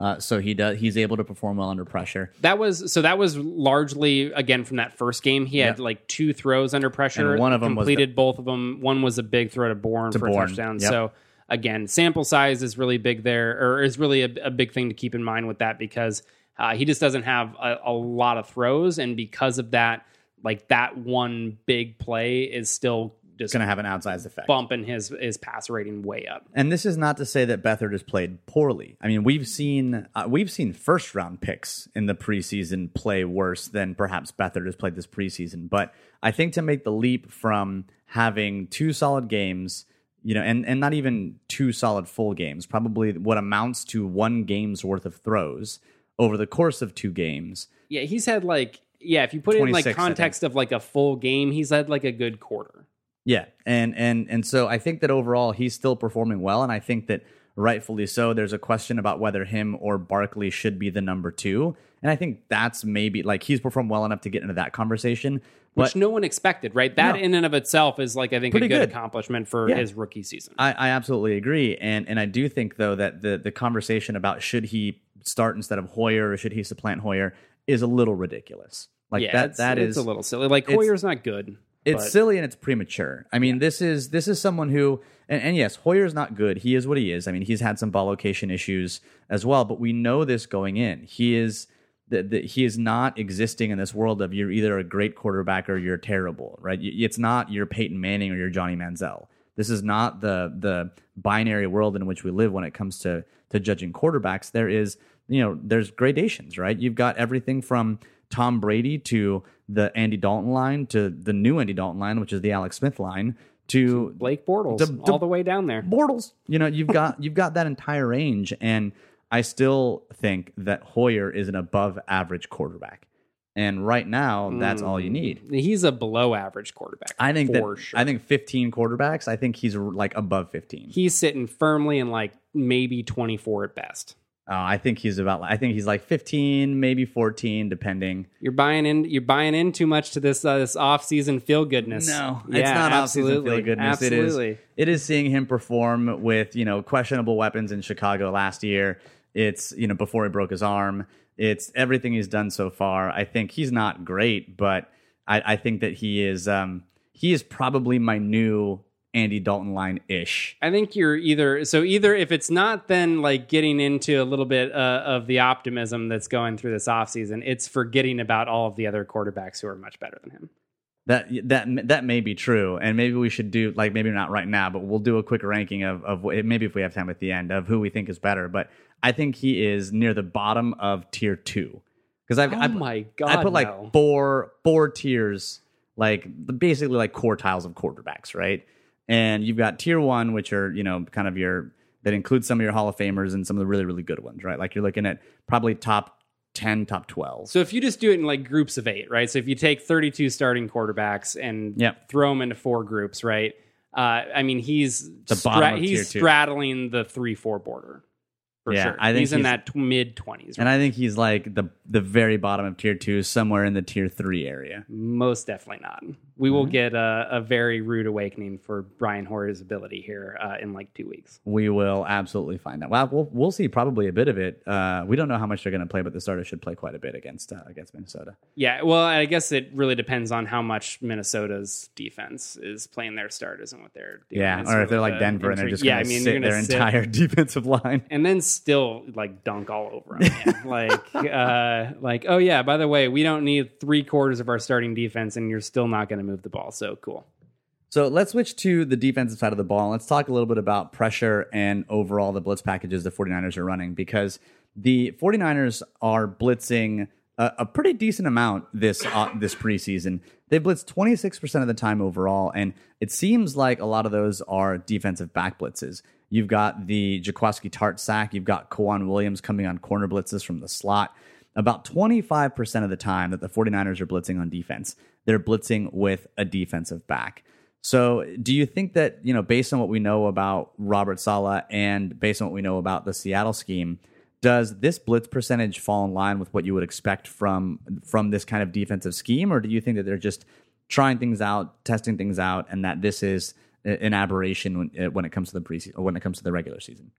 Uh, so he does he's able to perform well under pressure. That was so that was largely again from that first game. He had Yep. like two throws under pressure. And one of them was the- completed both of them. One was a big throw to Bourne To for Bourne, a touchdown. yep. So again, sample size is really big there, or is really a, a big thing to keep in mind with that because uh, he just doesn't have a, a lot of throws, and because of that, like that one big play is still just Going to have an outsized effect. bumping his his passer rating way up. And this is not to say that Beathard has played poorly. I mean, we've seen uh, we've seen first round picks in the preseason play worse than perhaps Beathard has played this preseason. But I think to make the leap from having two solid games, you know, and and not even two solid full games, probably what amounts to one game's worth of throws over the course of two games. Yeah, he's had like yeah. If you put it in like context of like a full game, he's had like a good quarter. Yeah, and and and so I think that overall he's still performing well, and I think that rightfully so. There's a question about whether him or Barkley should be the number two, and I think that's maybe like he's performed well enough to get into that conversation. which But no one expected, right? That No. in and of itself is like I think a good, good. accomplishment for Yeah. his rookie season. I, I absolutely agree, and and I do think though that the the conversation about should he start instead of Hoyer or should he supplant Hoyer is a little ridiculous. Like yeah, that that it's is a little silly. Like Hoyer's not good. It's but- silly and it's premature. I mean, this is this is someone who, and, and yes, Hoyer's not good. He is what he is. I mean, he's had some ball location issues as well, but we know this going in. He is that he is not existing in this world of you're either a great quarterback or you're terrible, right? It's not your Peyton Manning or your Johnny Manziel. This is not the the binary world in which we live when it comes to to judging quarterbacks. There is, you know, there's gradations, right? You've got everything from Tom Brady to the Andy Dalton line to the new Andy Dalton line, which is the Alex Smith line, to Blake Bortles The- the- all the way down there. Bortles. You know, you've got you've got that entire range, and I still think that Hoyer is an above average quarterback. And right now, that's all you mm. need. He's a below average quarterback. I think that sure. I think 15 quarterbacks. I think he's like above 15. he's sitting firmly in like maybe 24 at best. Uh, I think he's about. I think he's like 15, maybe 14, depending. You're buying in. You're buying in too much to this uh, this off season feel goodness. No, yeah, it's not off-season feel goodness. Absolutely. It is. It is seeing him perform with you know questionable weapons in Chicago last year. It's you know before he broke his arm. It's everything he's done so far. I think he's not great, but I, I think that he is. Um, he is probably my new Andy Dalton line ish. I think you're either so either if it's not then like getting into a little bit uh, of the optimism that's going through this offseason, it's forgetting about all of the other quarterbacks who are much better than him. That that that may be true, and maybe we should do like maybe not right now, but we'll do a quick ranking of of maybe if we have time at the end of who we think is better. But I think he is near the bottom of tier two because I've Oh I, my god! I put like no. four four tiers, like basically like quartiles of quarterbacks, right? And you've got tier one, which are you know kind of your that includes some of your Hall of Famers and some of the really really good ones, right? Like you're looking at probably top ten, top twelve. So if you just do it in like groups of eight, right? So if you take 32 starting quarterbacks and Yep. throw them into four groups, right? Uh, I mean, he's The bottom he's straddling the three four border for Yeah, sure. I think he's in that tw- mid 20s, and I think he's like the the very bottom of tier two, somewhere in the tier three area. Most definitely not. We will Mm-hmm. get a, a very rude awakening for Brian Hoyer's ability here uh, in like two weeks. We will absolutely find out. Well, we'll we'll see probably a bit of it. Uh, we don't know how much they're going to play, but the starters should play quite a bit against uh, against Minnesota. Yeah, well, I guess it really depends on how much Minnesota's defense is playing their starters and what they're doing. Yeah, It's or if they're like the Denver and they're just yeah, going I to mean, sit their sit- entire defensive line. and then still like dunk all over them. like, uh, like, oh yeah, by the way, we don't need three quarters of our starting defense, and you're still not going to move the ball. So cool. So let's switch to the defensive side of the ball. Let's talk a little bit about pressure and overall the blitz packages the 49ers are running because the 49ers are blitzing a, a pretty decent amount this uh, this preseason. They blitz 26% of the time overall, and it seems like a lot of those are defensive back blitzes. You've got the Jaquiski Tartt sack. You've got K'Waun Williams coming on corner blitzes from the slot. About 25% of the time that the 49ers are blitzing on defense, they're blitzing with a defensive back. So, do you think that, you know, based on what we know about Robert Saleh and based on what we know about the Seattle scheme, does this blitz percentage fall in line with what you would expect from from this kind of defensive scheme or do you think that they're just trying things out, testing things out and that this is an aberration when, uh, when it comes to the preseason when it comes to the regular season?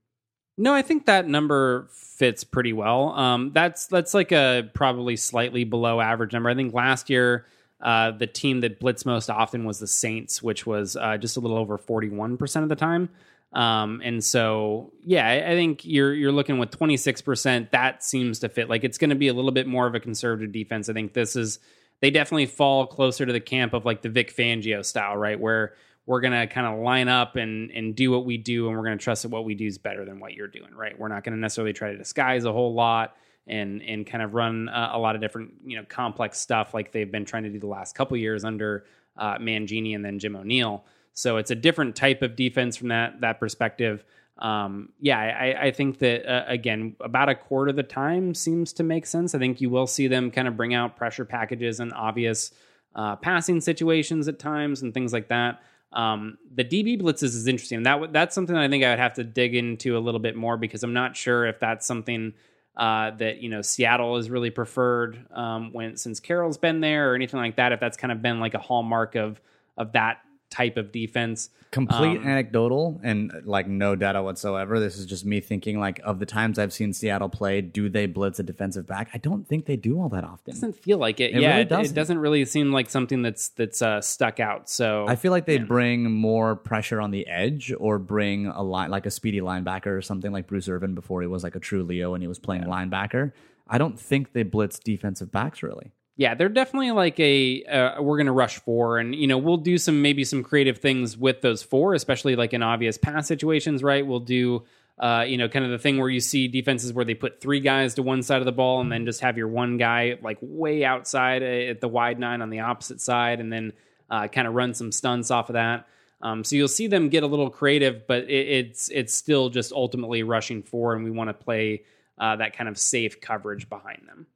No, I think that number fits pretty well. Um, that's that's like a probably slightly below average number. I think last year uh, the team that blitzed most often was the Saints, which was uh, just a little over forty one percent of the time. Um, and so, yeah, I, I think you're you're looking with twenty six percent. That seems to fit. Like it's going to be a little bit more of a conservative defense. I think this is they definitely fall closer to the camp of like the Vic Fangio style, right? Where we're gonna kind of line up and and do what we do, and we're gonna trust that what we do is better than what you're doing, right? We're not gonna necessarily try to disguise a whole lot and and kind of run a lot of different you know complex stuff like they've been trying to do the last couple years under uh, Mangini and then Jim O'Neil. So it's a different type of defense from that that perspective. Um, yeah, I, I think that uh, again, about a quarter of the time seems to make sense. I think you will see them kind of bring out pressure packages and obvious uh, passing situations at times and things like that. Um, the DB blitzes is interesting. That that's something that I think I would have to dig into a little bit more because I'm not sure if that's something uh, that you know Seattle has really preferred um, when since Carroll's been there or anything like that. If that's kind of been like a hallmark of of that type of defense. complete Um, anecdotal and like no data whatsoever. This is just me thinking like of the times I've seen Seattle play, do they blitz a defensive back? I don't think they do all that often. It doesn't feel like it. It yeah, really it, doesn't. it doesn't really seem like something that's that's uh, stuck out. So I feel like they bring more pressure on the edge or bring a line like a speedy linebacker or something like Bruce Irvin before he was like a true Leo and he was playing linebacker. I don't think they blitz defensive backs really. Yeah, they're definitely like a uh, we're going to rush four, and you know we'll do some maybe some creative things with those four, especially like in obvious pass situations. Right, we'll do. Uh, you know, kind of the thing where you see defenses where they put three guys to one side of the ball and then just have your one guy like way outside uh, at the wide nine on the opposite side, and then uh, kind of run some stunts off of that. Um, so you'll see them get a little creative, but it, it's it's still just ultimately rushing four, and we want to play uh, that kind of safe coverage behind them.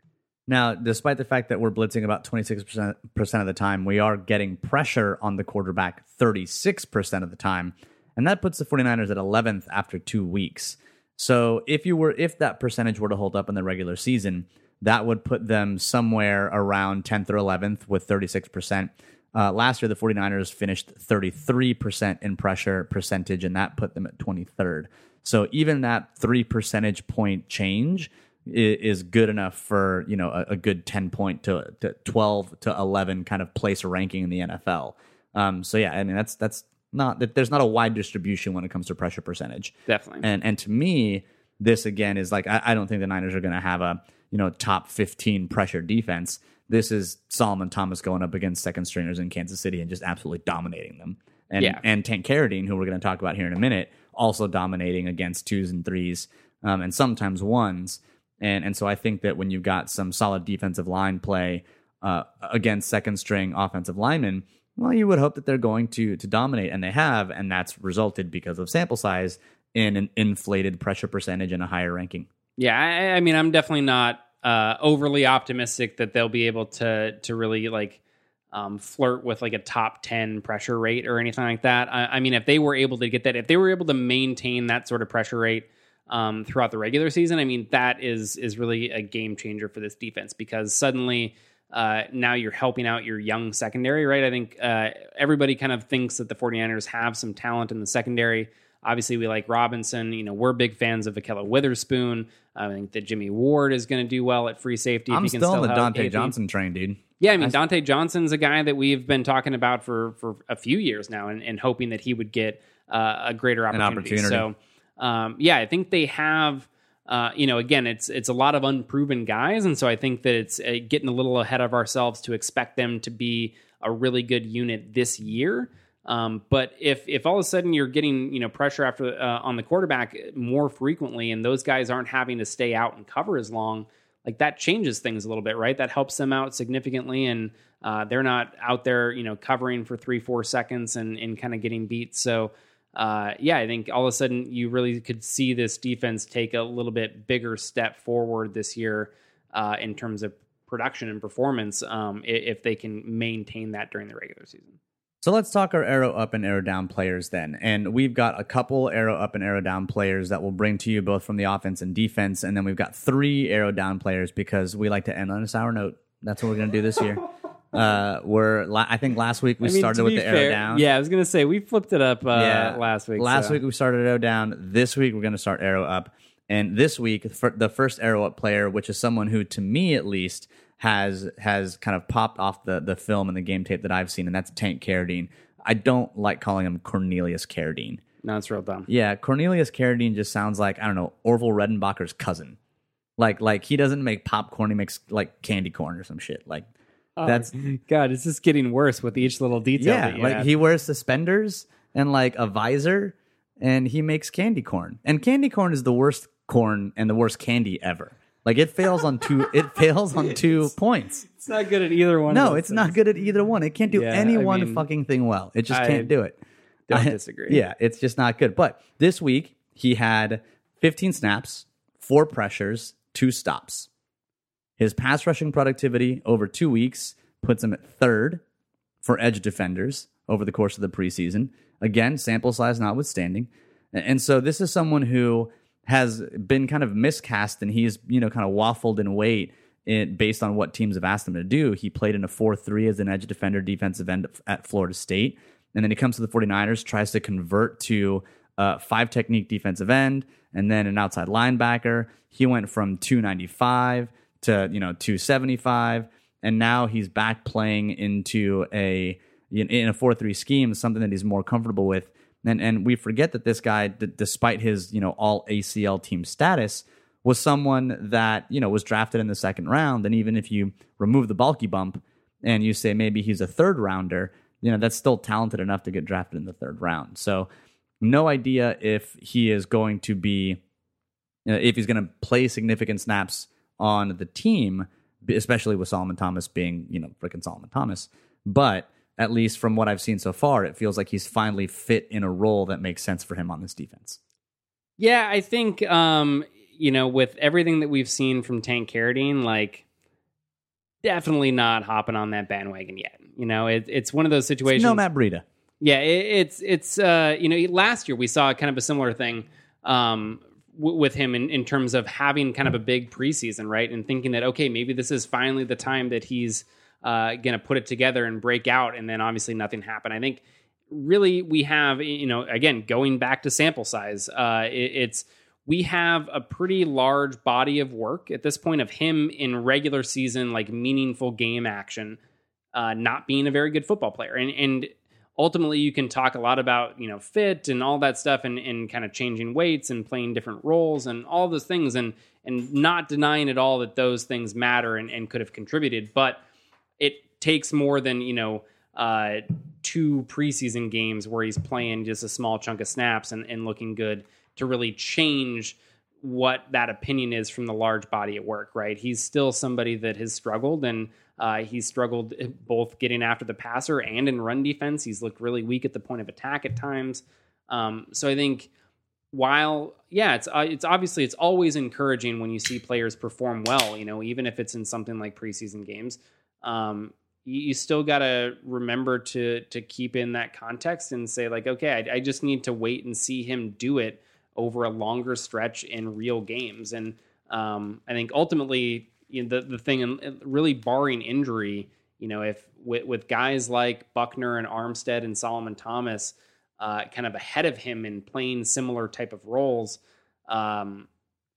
Now, despite the fact that we're blitzing about 26% of the time, we are getting pressure on the quarterback 36% of the time. And that puts the 49ers at 11th after two weeks. So if you were if that percentage were to hold up in the regular season, that would put them somewhere around 10th or 11th with 36%. Uh, last year, the 49ers finished 33% in pressure percentage, and that put them at 23rd. So even that three percentage point change is, good enough for you know a, a good 10 point to, to, 12 to 11 kind of place ranking in the NFL. Um, so yeah, I mean that's that's not that there's not a wide distribution when it comes to pressure percentage. Definitely. And and to me, this again is like I, I don't think the Niners are going to have a you know top 15 pressure defense. This is Solomon Thomas going up against second stringers in Kansas City and just absolutely dominating them. And yeah. and Tank Carradine, who we're going to talk about here in a minute, also dominating against twos and threes um, and sometimes ones. And and so I think that when you've got some solid defensive line play uh, against second string offensive linemen, well, you would hope that they're going to to dominate, and they have, and that's resulted because of sample size in an inflated pressure percentage and a higher ranking. Yeah, I, I mean, I'm definitely not uh, overly optimistic that they'll be able to to really like um, flirt with like a top 10 pressure rate or anything like that. I, I, mean, if they were able to get that, if they were able to maintain that sort of pressure rate um, throughout the regular season, I mean, that is is really a game changer for this defense because suddenly uh, now you're helping out your young secondary, right? I think uh, everybody kind of thinks that the 49ers have some talent in the secondary. Obviously, we like Robinson. You know, we're big fans of Ahkello Witherspoon. I think that Jimmie Ward is going to do well at free safety. I'm if he still on the Dontae Johnson train, dude. Yeah, I mean, Dontae Johnson's a guy that we've been talking about for for a few years now, and, and hoping that he would get uh, a greater opportunity. opportunity. So, um, yeah, I think they have. Uh, you know, again, it's it's a lot of unproven guys, and so I think that it's uh, getting a little ahead of ourselves to expect them to be a really good unit this year. Um, but if if all of a sudden you're getting you know pressure after uh, on the quarterback more frequently, and those guys aren't having to stay out and cover as long, like that changes things a little bit, right? That helps them out significantly, and uh, they're not out there, you know, covering for three, four seconds and, and kind of getting beat. So, uh, yeah, I think all of a sudden you really could see this defense take a little bit bigger step forward this year uh, in terms of production and performance um, if they can maintain that during the regular season. So let's talk our arrow up and arrow down players then. And we've got a couple arrow up and arrow down players that we'll bring to you both from the offense and defense. And then we've got three arrow down players because we like to end on a sour note. That's what we're going to do this year. Uh, we're I think last week we I mean, started with the fair, arrow down. Yeah, I was gonna say we flipped it up uh, yeah, last week. Last so. week we started arrow down. This week we're gonna start arrow up. And this week, the first arrow up player, which is someone who, to me at least, has has kind of popped off the the film and the game tape that I've seen, and that's Tank Carradine. I don't like calling him Cornelius Carradine. No, it's real dumb. Yeah, Cornelius Carradine just sounds like I don't know Orville Redenbacher's cousin. Like like he doesn't make popcorn; he makes like candy corn or some shit. Like Oh, that's God. It's just getting worse with each little detail. Yeah, like he wears suspenders and like a visor, and he makes candy corn. And candy corn is the worst corn and the worst candy ever. Like it fails on two. It fails on two points. It's not good at either one. No, it's things. not good at either one. It can't do yeah, any I one mean, fucking thing well. It just I can't do it. Don't I, disagree. Yeah, it's just not good. But this week he had 15 snaps, four pressures, two stops. His pass rushing productivity over two weeks puts him at third for edge defenders over the course of the preseason. Again, sample size notwithstanding. And so this is someone who has been kind of miscast and he's, you know, kind of waffled in weight it, based on what teams have asked him to do. He played in a 4 3 as an edge defender, defensive end at Florida State. And then he comes to the 49ers, tries to convert to a five technique defensive end and then an outside linebacker. He went from 295 to, you know, 275. And now he's back playing into a, in a 4 3 scheme, something that he's more comfortable with and and we forget that this guy, d- despite his you know all ACL team status, was someone that you know was drafted in the second round. And even if you remove the bulky bump and you say maybe he's a third rounder, you know that's still talented enough to get drafted in the third round. So no idea if he is going to be you know, if he's going to play significant snaps on the team, especially with Solomon Thomas being you know freaking Solomon Thomas, but at least from what I've seen so far, it feels like he's finally fit in a role that makes sense for him on this defense. Yeah, I think um, you know, with everything that we've seen from Tank Carradine, like definitely not hopping on that bandwagon yet. You know, it, it's one of those situations. No Matt Breida. Yeah, it, it's it's uh, you know last year we saw kind of a similar thing um, w- with him in, in terms of having kind of a big preseason, right? And thinking that okay, maybe this is finally the time that he's uh, going to put it together and break out, and then obviously nothing happened. I think really we have you know again going back to sample size, uh, it, it's we have a pretty large body of work at this point of him in regular season like meaningful game action, uh, not being a very good football player, and and ultimately you can talk a lot about you know fit and all that stuff and, and kind of changing weights and playing different roles and all those things and and not denying at all that those things matter and, and could have contributed. But it takes more than you know uh, two preseason games where he's playing just a small chunk of snaps and, and looking good to really change what that opinion is from the large body at work right? He's still somebody that has struggled and uh, he's struggled both getting after the passer and in run defense. He's looked really weak at the point of attack at times. Um, so I think while yeah, it's uh, it's obviously it's always encouraging when you see players perform well. You know, even if it's in something like preseason games. Um, you, you still got to remember to to keep in that context and say like, okay, I, I just need to wait and see him do it over a longer stretch in real games. And um, I think ultimately you know, the the thing, and really barring injury, you know, if with, with guys like Buckner and Armstead and Solomon Thomas, uh, kind of ahead of him in playing similar type of roles, um,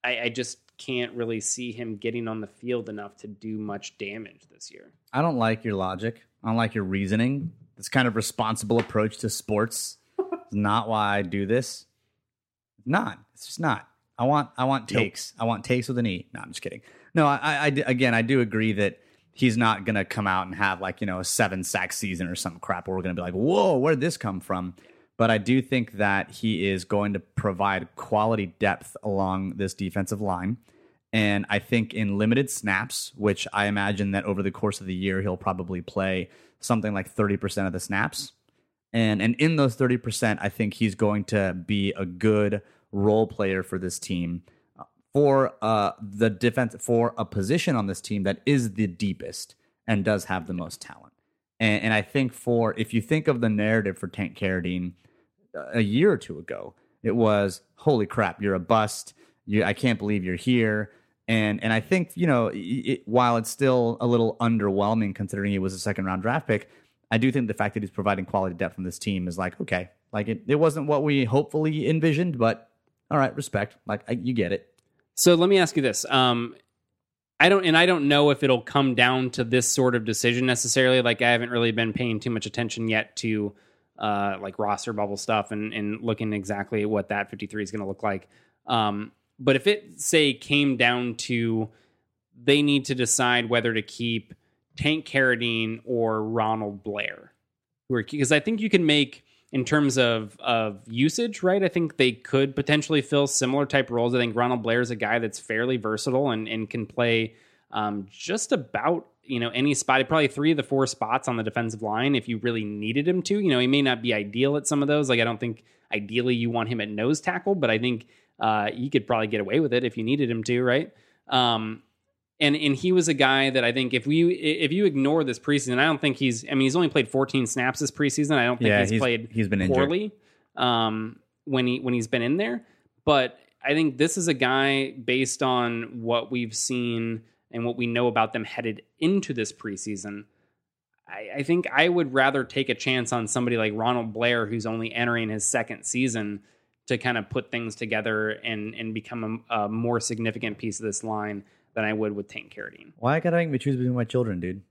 I, I just can't really see him getting on the field enough to do much damage this year. I don't like your logic. I don't like your reasoning. This kind of responsible approach to sports is not why I do this. Not. It's just not. I want. I want takes. Nope. I want takes with an E. No, I'm just kidding. No, I, I, again, I do agree that he's not going to come out and have like you know a seven sack season or some crap where we're going to be like, whoa, where did this come from? But I do think that he is going to provide quality depth along this defensive line. And I think in limited snaps, which I imagine that over the course of the year, he'll probably play something like 30% of the snaps. And, and in those 30%, I think he's going to be a good role player for this team for uh, the defense for a position on this team that is the deepest and does have the most talent. And, and I think for if you think of the narrative for Tank Carradine uh, a year or two ago, it was holy crap, you're a bust. You, I can't believe you're here. And and I think you know it, while it's still a little underwhelming considering he was a second round draft pick, I do think the fact that he's providing quality depth from this team is like okay, like it, it wasn't what we hopefully envisioned, but all right, respect. Like I, you get it. So let me ask you this. Um, I don't, and I don't know if it'll come down to this sort of decision necessarily. Like I haven't really been paying too much attention yet to uh, like roster bubble stuff and, and looking exactly what that 53 is going to look like. Um, but if it say came down to they need to decide whether to keep Tank Carradine or Ronald Blair, because I think you can make in terms of of usage, right? I think they could potentially fill similar type roles. I think Ronald Blair is a guy that's fairly versatile and and can play um, just about you know any spot. Probably three of the four spots on the defensive line if you really needed him to. You know, he may not be ideal at some of those. Like I don't think ideally you want him at nose tackle, but I think uh, you could probably get away with it if you needed him to, right? Um, and and he was a guy that I think if we if you ignore this preseason, I don't think he's. I mean, he's only played 14 snaps this preseason. I don't think yeah, he's, he's, played. He's been poorly um, when he when he's been in there. But I think this is a guy based on what we've seen and what we know about them headed into this preseason. I, I think I would rather take a chance on somebody like Ronald Blair, who's only entering his second season, to kind of put things together and and become a, a more significant piece of this line than I would with Tank Carradine. Why gotta make me choose between my children, dude?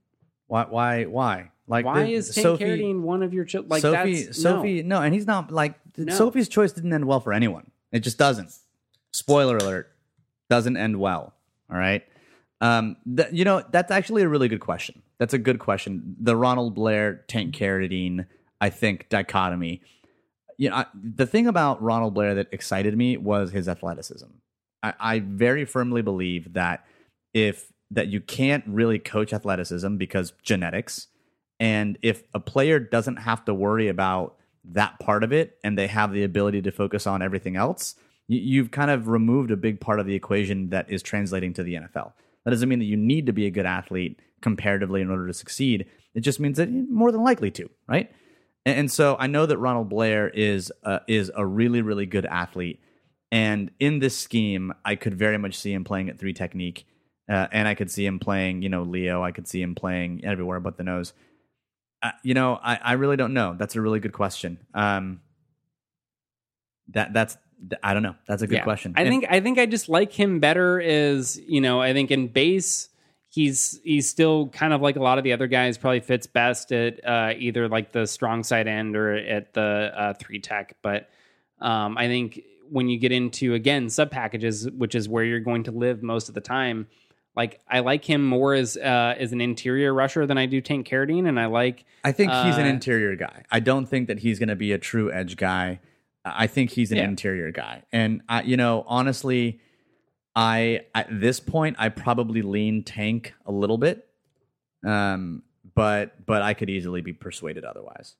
Why? Why? Why? Like, why the, is Tank Sophie, Carradine one of your children? Like, Sophie, that's, Sophie, no. no, and he's not like no. Sophie's choice didn't end well for anyone. It just doesn't. Spoiler alert: doesn't end well. All right. Um, th- you know that's actually a really good question. That's a good question. The Ronald Blair Tank Carradine, I think, dichotomy. You know, I, the thing about Ronald Blair that excited me was his athleticism. I, I very firmly believe that if that you can't really coach athleticism because genetics and if a player doesn't have to worry about that part of it and they have the ability to focus on everything else you've kind of removed a big part of the equation that is translating to the NFL. That doesn't mean that you need to be a good athlete comparatively in order to succeed. It just means that you're more than likely to, right? And, so I know that Ronald Blair is uh, is a really really good athlete, and in this scheme, I could very much see him playing at three technique, uh, and I could see him playing, you know, Leo. I could see him playing everywhere but the nose. Uh, you know, I, I really don't know. That's a really good question. Um, that that's I don't know. That's a good Yeah. question. I And- think I think I just like him better as you know. I think in base he's he's still kind of like a lot of the other guys. Probably fits best at uh, either like the strong side end or at the uh, three tech. But um, I think when you get into again sub packages, which is where you're going to live most of the time. Like I like him more as uh, as an interior rusher than I do Tank Carradine, and I like I think he's an Uh, interior guy. I don't think that he's going to be a true edge guy. I think he's an Yeah. interior guy. And I, you know, honestly, I at this point I probably lean tank a little bit. Um, but but I could easily be persuaded otherwise.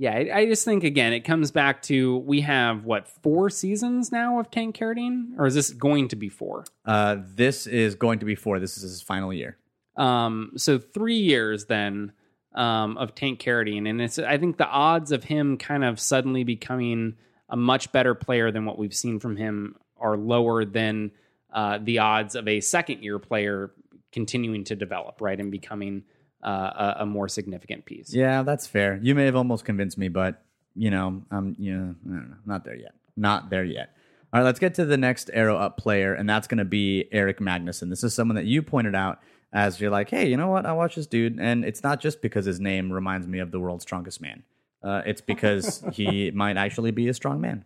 Yeah, I, I just think again, it comes back to we have what four seasons now of Tank Carradine, or is this going to be four? Uh, this is going to be four. This is his final year. Um, so three years then um, of Tank Carradine, and it's I think the odds of him kind of suddenly becoming a much better player than what we've seen from him are lower than uh, the odds of a second year player continuing to develop, right, and becoming uh, a, a more significant piece. Yeah, that's fair. You may have almost convinced me, but you know, I'm you know, I don't know, not there yet. Not there yet. All right, let's get to the next arrow up player, and that's going to be Erik Magnuson. This is someone that you pointed out as you're like, hey, you know what? I watch this dude, and it's not just because his name reminds me of the world's strongest man. Uh, it's because he might actually be a strong man.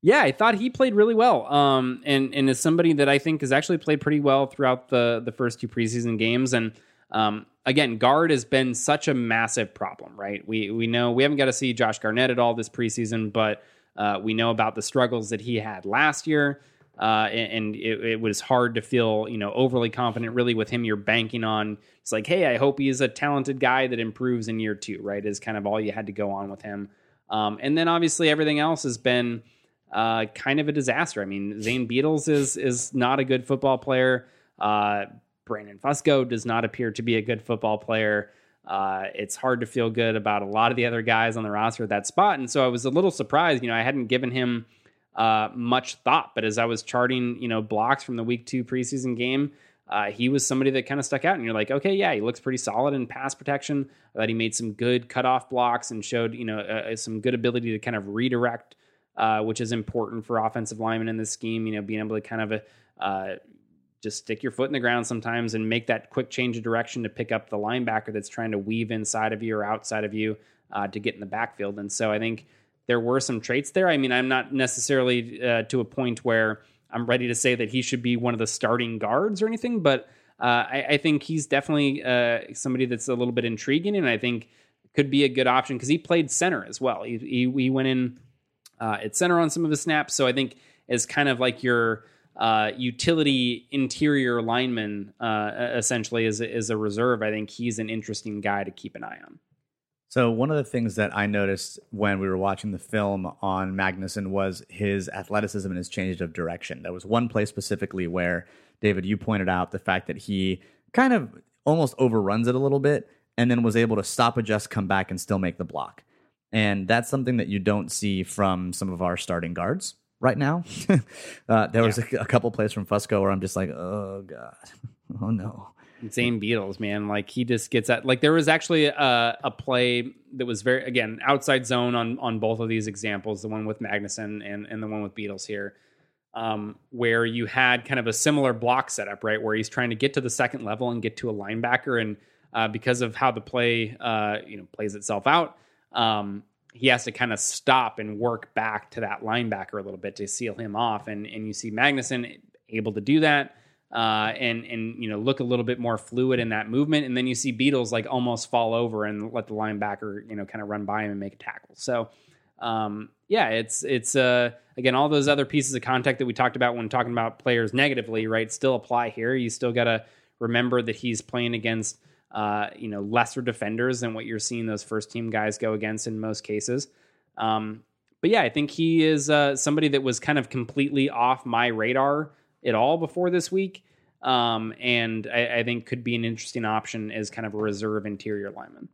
Yeah, I thought he played really well. Um, and and is somebody that I think has actually played pretty well throughout the the first two preseason games. And um, again, guard has been such a massive problem, right? We we know we haven't got to see Josh Garnett at all this preseason, but uh, we know about the struggles that he had last year. Uh, and it, it was hard to feel, you know, overly confident. Really, with him, you're banking on. It's like, hey, I hope he's a talented guy that improves in year two. Right, is kind of all you had to go on with him. Um, and then obviously everything else has been uh, kind of a disaster. I mean, Zane Beadles is is not a good football player. Uh, Brandon Fusco does not appear to be a good football player. Uh, it's hard to feel good about a lot of the other guys on the roster at that spot, and so I was a little surprised. You know, I hadn't given him uh, much thought, but as I was charting, you know, blocks from the week two preseason game, uh, he was somebody that kind of stuck out, and you're like, okay, yeah, he looks pretty solid in pass protection. That he made some good cutoff blocks and showed, you know, uh, some good ability to kind of redirect uh, which is important for offensive linemen in this scheme. You know, being able to kind of uh, just stick your foot in the ground sometimes and make that quick change of direction to pick up the linebacker that's trying to weave inside of you or outside of you uh, to get in the backfield. And so I think there were some traits there. I mean, I'm not necessarily uh, to a point where I'm ready to say that he should be one of the starting guards or anything, but uh, I, I think he's definitely uh, somebody that's a little bit intriguing, and I think could be a good option because he played center as well. He, he, he went in uh, at center on some of his snaps. So I think as kind of like your uh, utility interior lineman, uh, essentially a, as a reserve, I think he's an interesting guy to keep an eye on. So one of the things that I noticed when we were watching the film on Magnuson was his athleticism and his change of direction. There was one play specifically where David, you pointed out the fact that he kind of almost overruns it a little bit and then was able to stop, adjust, come back, and still make the block. And that's something that you don't see from some of our starting guards right now. uh, there was a, a couple plays from Fusco where I'm just like, oh god, oh no. Zane Beadles, man, like he just gets at like there was actually a, a play that was very again outside zone on on both of these examples, the one with Magnuson and and the one with Beadles here, um, where you had kind of a similar block setup, right, where he's trying to get to the second level and get to a linebacker, and uh, because of how the play uh, you know plays itself out, um, he has to kind of stop and work back to that linebacker a little bit to seal him off, and and you see Magnuson able to do that uh, and and you know look a little bit more fluid in that movement. And then you see Beadles like almost fall over and let the linebacker you know kind of run by him and make a tackle. So um, yeah, it's it's uh, again all those other pieces of contact that we talked about when talking about players negatively, right? Still apply here. You still got to remember that he's playing against uh, you know lesser defenders than what you're seeing those first team guys go against in most cases. Um, but yeah, I think he is uh, somebody that was kind of completely off my radar at all before this week. um, and I, I think could be an interesting option as kind of a reserve interior lineman.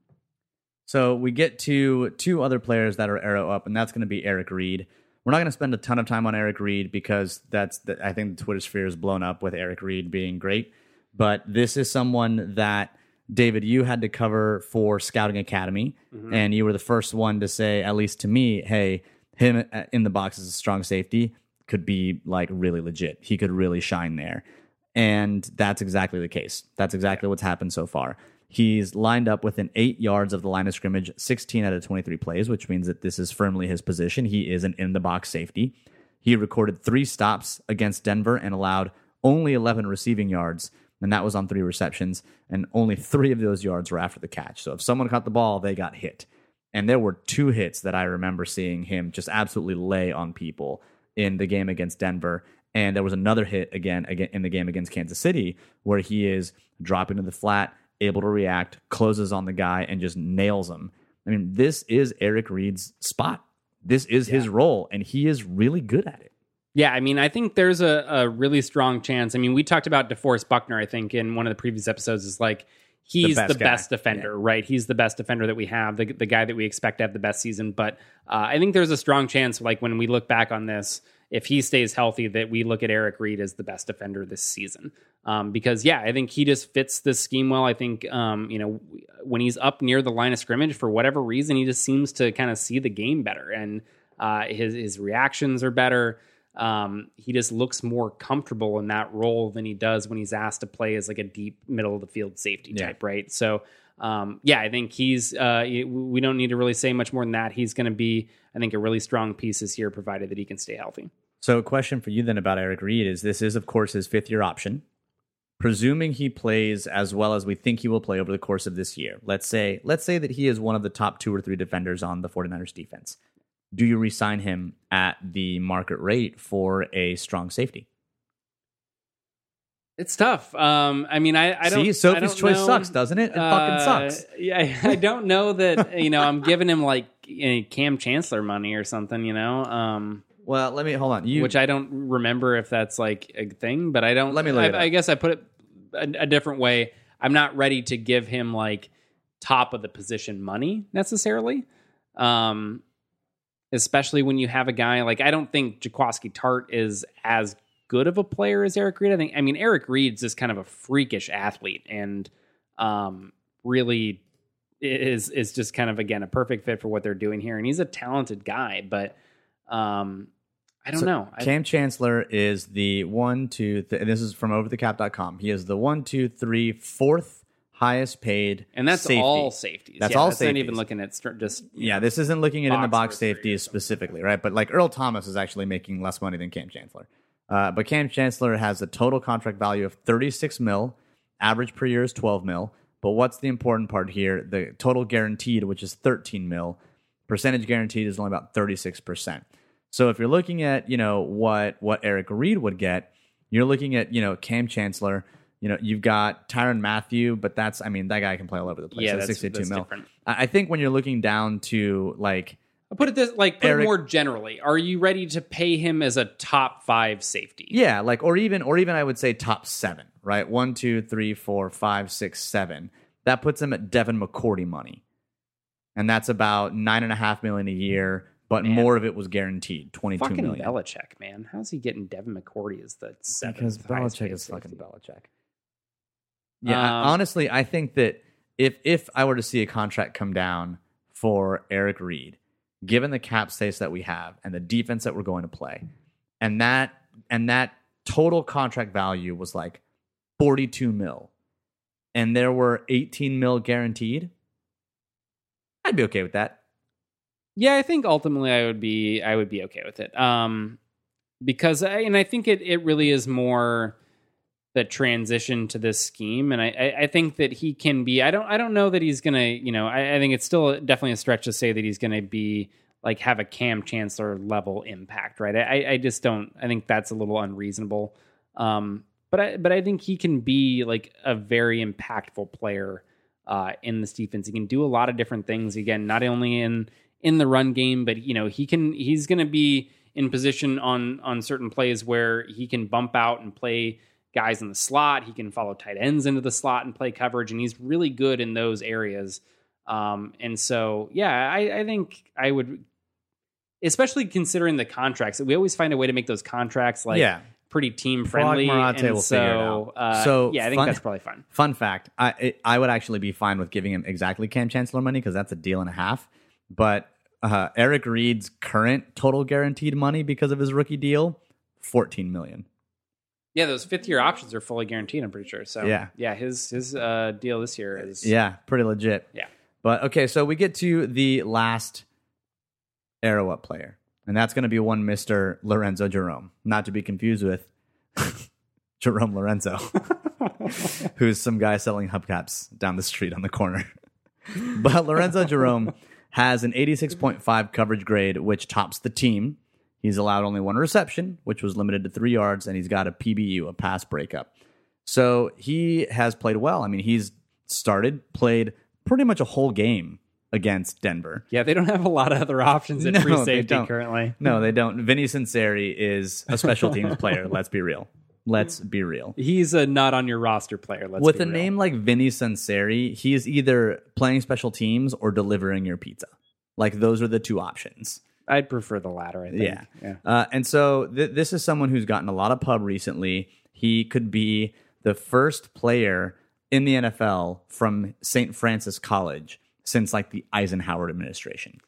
So we get to two other players that are arrow up, and that's going to be Eric Reid. We're not going to spend a ton of time on Eric Reid because that's the, I think the Twitter sphere is blown up with Eric Reid being great. But this is someone that David you had to cover for Scouting Academy, Mm-hmm. and you were the first one to say, at least to me, hey, him uh, in the box as a strong safety could be like really legit. He could really shine there. And that's exactly the case. That's exactly what's happened so far. He's lined up within eight yards of the line of scrimmage 16 out of 23 plays, which means that this is firmly his position. He is an in the box safety. He recorded three stops against Denver and allowed only 11 receiving yards, and that was on three receptions. And only three of those yards were after the catch. So if someone caught the ball, they got hit. And there were two hits that I remember seeing him just absolutely lay on people in the game against Denver. And there was another hit again, again in the game against Kansas City where he is dropping to the flat, able to react, closes on the guy, and just nails him. I mean, this is Eric Reid's spot. This is his role, and he is really good at it. Yeah, I mean, I think there's a, a really strong chance. I mean, we talked about DeForest Buckner, I think, in one of the previous episodes, is like he's the best best, guy. defender, right? He's the best defender that we have, the, the guy that we expect to have the best season. But uh, I think there's a strong chance, like when we look back on this, if he stays healthy, that we look at Eric Reid as the best defender this season. Um, because yeah, I think he just fits this scheme well. I think um, you know when he's up near the line of scrimmage for whatever reason, he just seems to kind of see the game better, and uh, his his reactions are better. Um, he just looks more comfortable in that role than he does when he's asked to play as like a deep middle of the field safety Yeah. type, right? So um, yeah, I think he's. Uh, we don't need to really say much more than that. He's going to be, I think, a really strong piece this year, provided that he can stay healthy. So, a question for you then about Eric Reid is this is, of course, his fifth year option. Presuming he plays as well as we think he will play over the course of this year, let's say let's say that he is one of the top two or three defenders on the 49ers defense. Do you resign him at the market rate for a strong safety? It's tough. Um, I mean, I, I don't. See, Sophie's don't choice know. sucks, doesn't it? It Uh, fucking sucks. Yeah, I don't know that. You know, I'm giving him like you know, Kam Chancellor money or something. You know, um, Well, let me hold on. You which I don't remember if that's like a thing, but I don't. Let me look I. I guess I put it a, a different way. I'm not ready to give him like top of the position money necessarily. Um, especially when you have a guy like I don't think Jaquiski Tartt is as good of a player as Eric Reid. I think I mean Eric Reid's just kind of a freakish athlete and um really is is just kind of again a perfect fit for what they're doing here. And he's a talented guy, but um I don't So, know. I- Kam Chancellor is the one, two, th- and this is from overthecap.com. He is the one, two, three, fourth highest paid. and that's safety. all safeties. That's Yeah, all That's not even looking at just Yeah, this isn't looking at in the Box box versus three or safeties specifically, right? But like Earl Thomas is actually making less money than Kam Chancellor. Uh, but Kam Chancellor has a total contract value of 36 mil, average per year is 12 mil. But what's the important part here? The total guaranteed, which is 13 mil, percentage guaranteed is only about 36%. So if you're looking at, you know, what what Eric Reid would get, you're looking at, you know, Kam Chancellor, you know, you've got Tyrann Mathieu, but that's I mean, that guy can play all over the place. Yeah, That's that's- 62 that's mil. different. I I think when you're looking down to like I'll put it this like put Eric- it more generally. Are you ready to pay him as a top five safety? Yeah, like or even or even I would say top seven, right? One, two, three, four, five, six, seven. That puts him at Devin McCourty money, and that's about nine and a half million a year. But Man. more of it was guaranteed, twenty two Fucking million. Belichick, man. How's he getting Devin McCourty as the seventh because Belichick is fucking safety? Belichick. Yeah, Um, honestly, I think that if if I were to see a contract come down for Eric Reid, given the cap space that we have and the defense that we're going to play, and that and that total contract value was like forty two mil, and there were eighteen mil guaranteed, I'd be okay with that. Yeah, I think ultimately I would be I would be okay with it. Um because I, and I think it it really is more the transition to this scheme and I, I I think that he can be I don't I don't know that he's gonna you know I, I think it's still definitely a stretch to say that he's gonna be like have a Kam Chancellor level impact right I I just don't I think that's a little unreasonable um but I but I think he can be like a very impactful player uh, in this defense. He can do a lot of different things. Again, not only in in the run game, but you know he can he's going to be in position on on certain plays where he can bump out and play guys in the slot. He can follow tight ends into the slot and play coverage, and he's really good in those areas. Um, and so, yeah, I, I think I would, especially considering the contracts. We always find a way to make those contracts like yeah. pretty team friendly. And will so. Uh, So, yeah, I think fun- that's probably fun. Fun fact: I it, I would actually be fine with giving him exactly Kam Chancellor money because that's a deal and a half. But uh, Eric Reid's current total guaranteed money because of his rookie deal, fourteen million. Yeah, those fifth year options are fully guaranteed. I'm pretty sure. So Yeah. yeah, his his uh, deal this year is Yeah, pretty legit. Yeah. But okay, so we get to the last arrow up player, and that's going to be one Mister Lorenzo Jerome, not to be confused with Jerome Lorenzo, who's some guy selling hubcaps down the street on the corner. but Lorenzo Jerome has an 86.5 coverage grade, which tops the team. He's allowed only one reception, which was limited to three yards, and he's got a PBU, a pass breakup. So he has played well. I mean, he's started, played pretty much a whole game against Denver. Yeah, they don't have a lot of other options at No, free safety currently. No, they don't. Vinnie Sunseri is a special teams player. Let's be real. Let's be real. He's a not on your roster player. Let's With a real. name like Vinnie Sunseri, he is either playing special teams or delivering your pizza. Like those are the two options. I'd prefer the latter. I think. Yeah. yeah. Uh, and so th- this is someone who's gotten a lot of pub recently. He could be the first player in the NFL from St. Francis College since like the Eisenhower administration.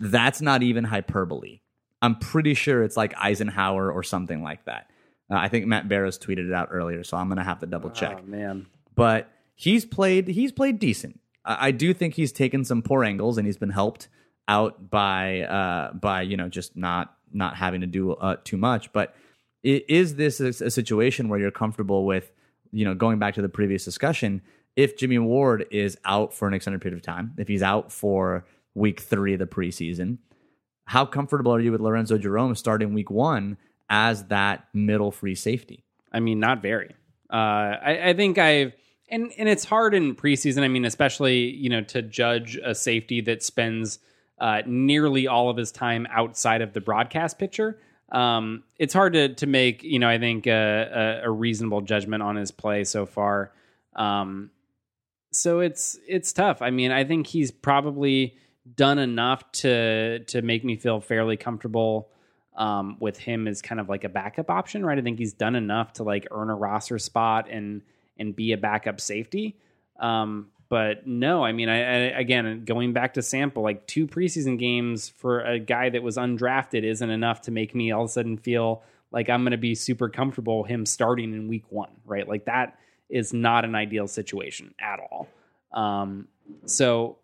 That's not even hyperbole. I'm pretty sure it's like Eisenhower or something like that. Uh, I think Matt Barrows tweeted it out earlier, so I'm gonna have to double check Oh man. but he's played he's played decent. I, I do think he's taken some poor angles and he's been helped out by uh by you know just not not having to do uh, too much. But is this a, situation where you're comfortable with you know going back to the previous discussion? If Jimmie Ward is out for an extended period of time, if he's out for week three of the preseason, how comfortable are you with Lorenzo Jerome starting week one as that middle free safety? I mean, not very. Uh, I, I think I've and and it's hard in preseason. I mean, especially you know to judge a safety that spends uh, nearly all of his time outside of the broadcast picture. Um, it's hard to to make you know I think a, a, a reasonable judgment on his play so far. Um, so it's it's tough. I mean, I think he's probably done enough to to make me feel fairly comfortable um, with him as kind of like a backup option, right? I think he's done enough to like earn a roster spot and and be a backup safety. Um, but no, I mean, I, I again going back to sample, like two preseason games for a guy that was undrafted isn't enough to make me all of a sudden feel like I'm going to be super comfortable him starting in week one, right? Like that is not an ideal situation at all. Um, so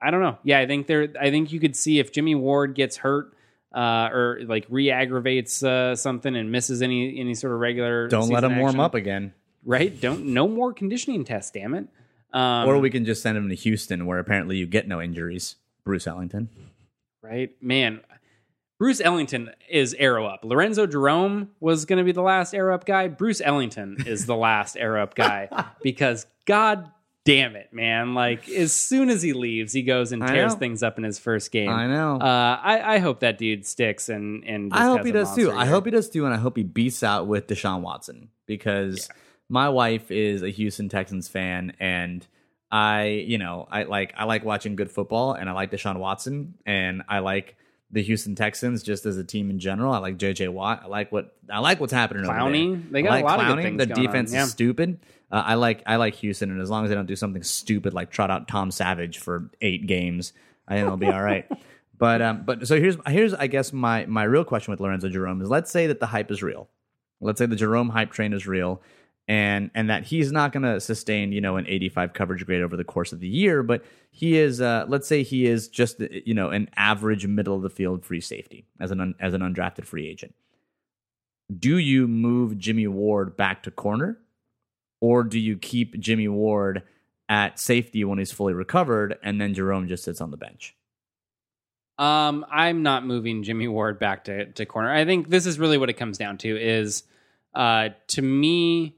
I don't know. Yeah, I think there. I think you could see if Jimmie Ward gets hurt uh, or like re-aggravates uh, something and misses any any sort of regular. Don't let him warm up again. Right? Don't no more conditioning tests. Damn it. Um, or we can just send him to Houston, where apparently you get no injuries. Bruce Ellington. right, man. Bruce Ellington is arrow up. Lorenzo Jerome was going to be the last arrow up guy. Bruce Ellington is the last arrow up guy because God damn it, man! Like as soon as he leaves, he goes and tears things up in his first game. I know. Uh, I, I hope that dude sticks and and I hope he does too. I hope he does too, and I hope he beats out with Deshaun Watson because my wife is a Houston Texans fan, and I, you know, I like I like watching good football, and I like Deshaun Watson, and I like the Houston Texans just as a team in general. I like JJ Watt. I like what I like what's happening. there. They got I a like lot of good Clowney. things The defense Yeah. is stupid. Uh, I like I like Houston, and as long as they don't do something stupid like trot out Tom Savage for eight games, I think they'll be all right. But um, but so here's here's I guess my my real question with Lorenzo Jerome is let's say that the hype is real, let's say the Jerome hype train is real, and and that he's not going to sustain you know an 85 coverage grade over the course of the year, but he is uh, let's say he is just you know an average middle of the field free safety as an un, as an undrafted free agent. Do you move Jimmie Ward back to corner, or do you keep Jimmie Ward at safety when he's fully recovered, and then Jerome just sits on the bench? Um, I'm not moving Jimmie Ward back to, to corner. I think this is really what it comes down to is uh to me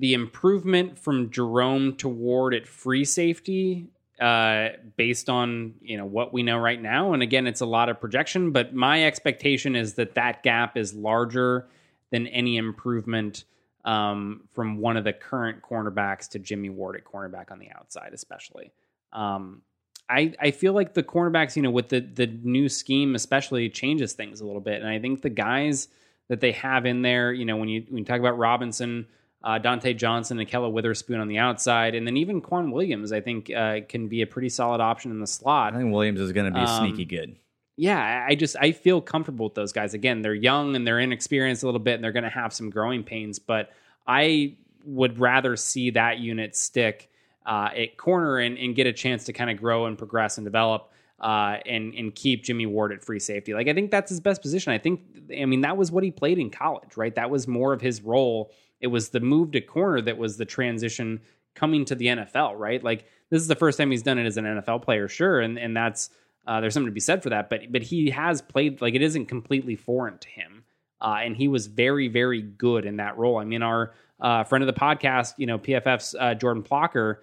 the improvement from Jerome to Ward at free safety uh based on you know what we know right now and again it's a lot of projection but my expectation is that that gap is larger than any improvement um, from one of the current cornerbacks to Jimmie Ward at cornerback on the outside, especially. Um, I, I feel like the cornerbacks, you know, with the the new scheme especially changes things a little bit. And I think the guys that they have in there, you know, when you when you talk about Robinson, uh, Dontae Johnson, and Ahkello Witherspoon on the outside, and then even K'Waun Williams, I think uh, can be a pretty solid option in the slot. I think Williams is going to be Um, sneaky good. yeah, I just I feel comfortable with those guys. Again, they're young and they're inexperienced a little bit, and they're going to have some growing pains. But I would rather see that unit stick uh, at corner and, and get a chance to kind of grow and progress and develop. Uh, and and keep Jimmie Ward at free safety. Like I think that's his best position. I think I mean that was what he played in college, right? That was more of his role. It was the move to corner that was the transition coming to the NFL, right? Like this is the first time he's done it as an NFL player, sure, and and that's uh, there's something to be said for that. But but he has played like it isn't completely foreign to him, uh, and he was very very good in that role. I mean, our uh, friend of the podcast, you know, PFF's uh, Jordan Plocher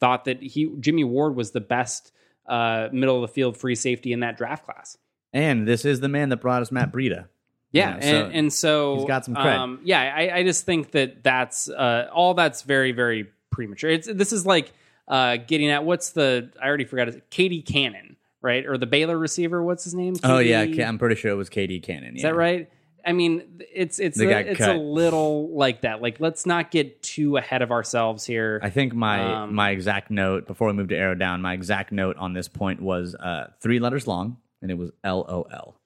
thought that he Jimmie Ward was the best uh, middle of the field free safety in that draft class. And this is the man that brought us Matt Breida. Yeah, You know, so and, and so he's got some cred. Um, yeah, I, I just think that that's uh, all. That's very very premature. It's this is like uh, getting at what's the I already forgot it. KD Cannon, right, or the Baylor receiver? What's his name? Oh yeah, I'm pretty sure it was KD Cannon. Is that right? I mean, it's it's a, it's cut. a little like that. Like, let's not get too ahead of ourselves here. I think my Um, my exact note before we moved to arrow down, my exact note on this point was uh, three letters long, and it was L O L.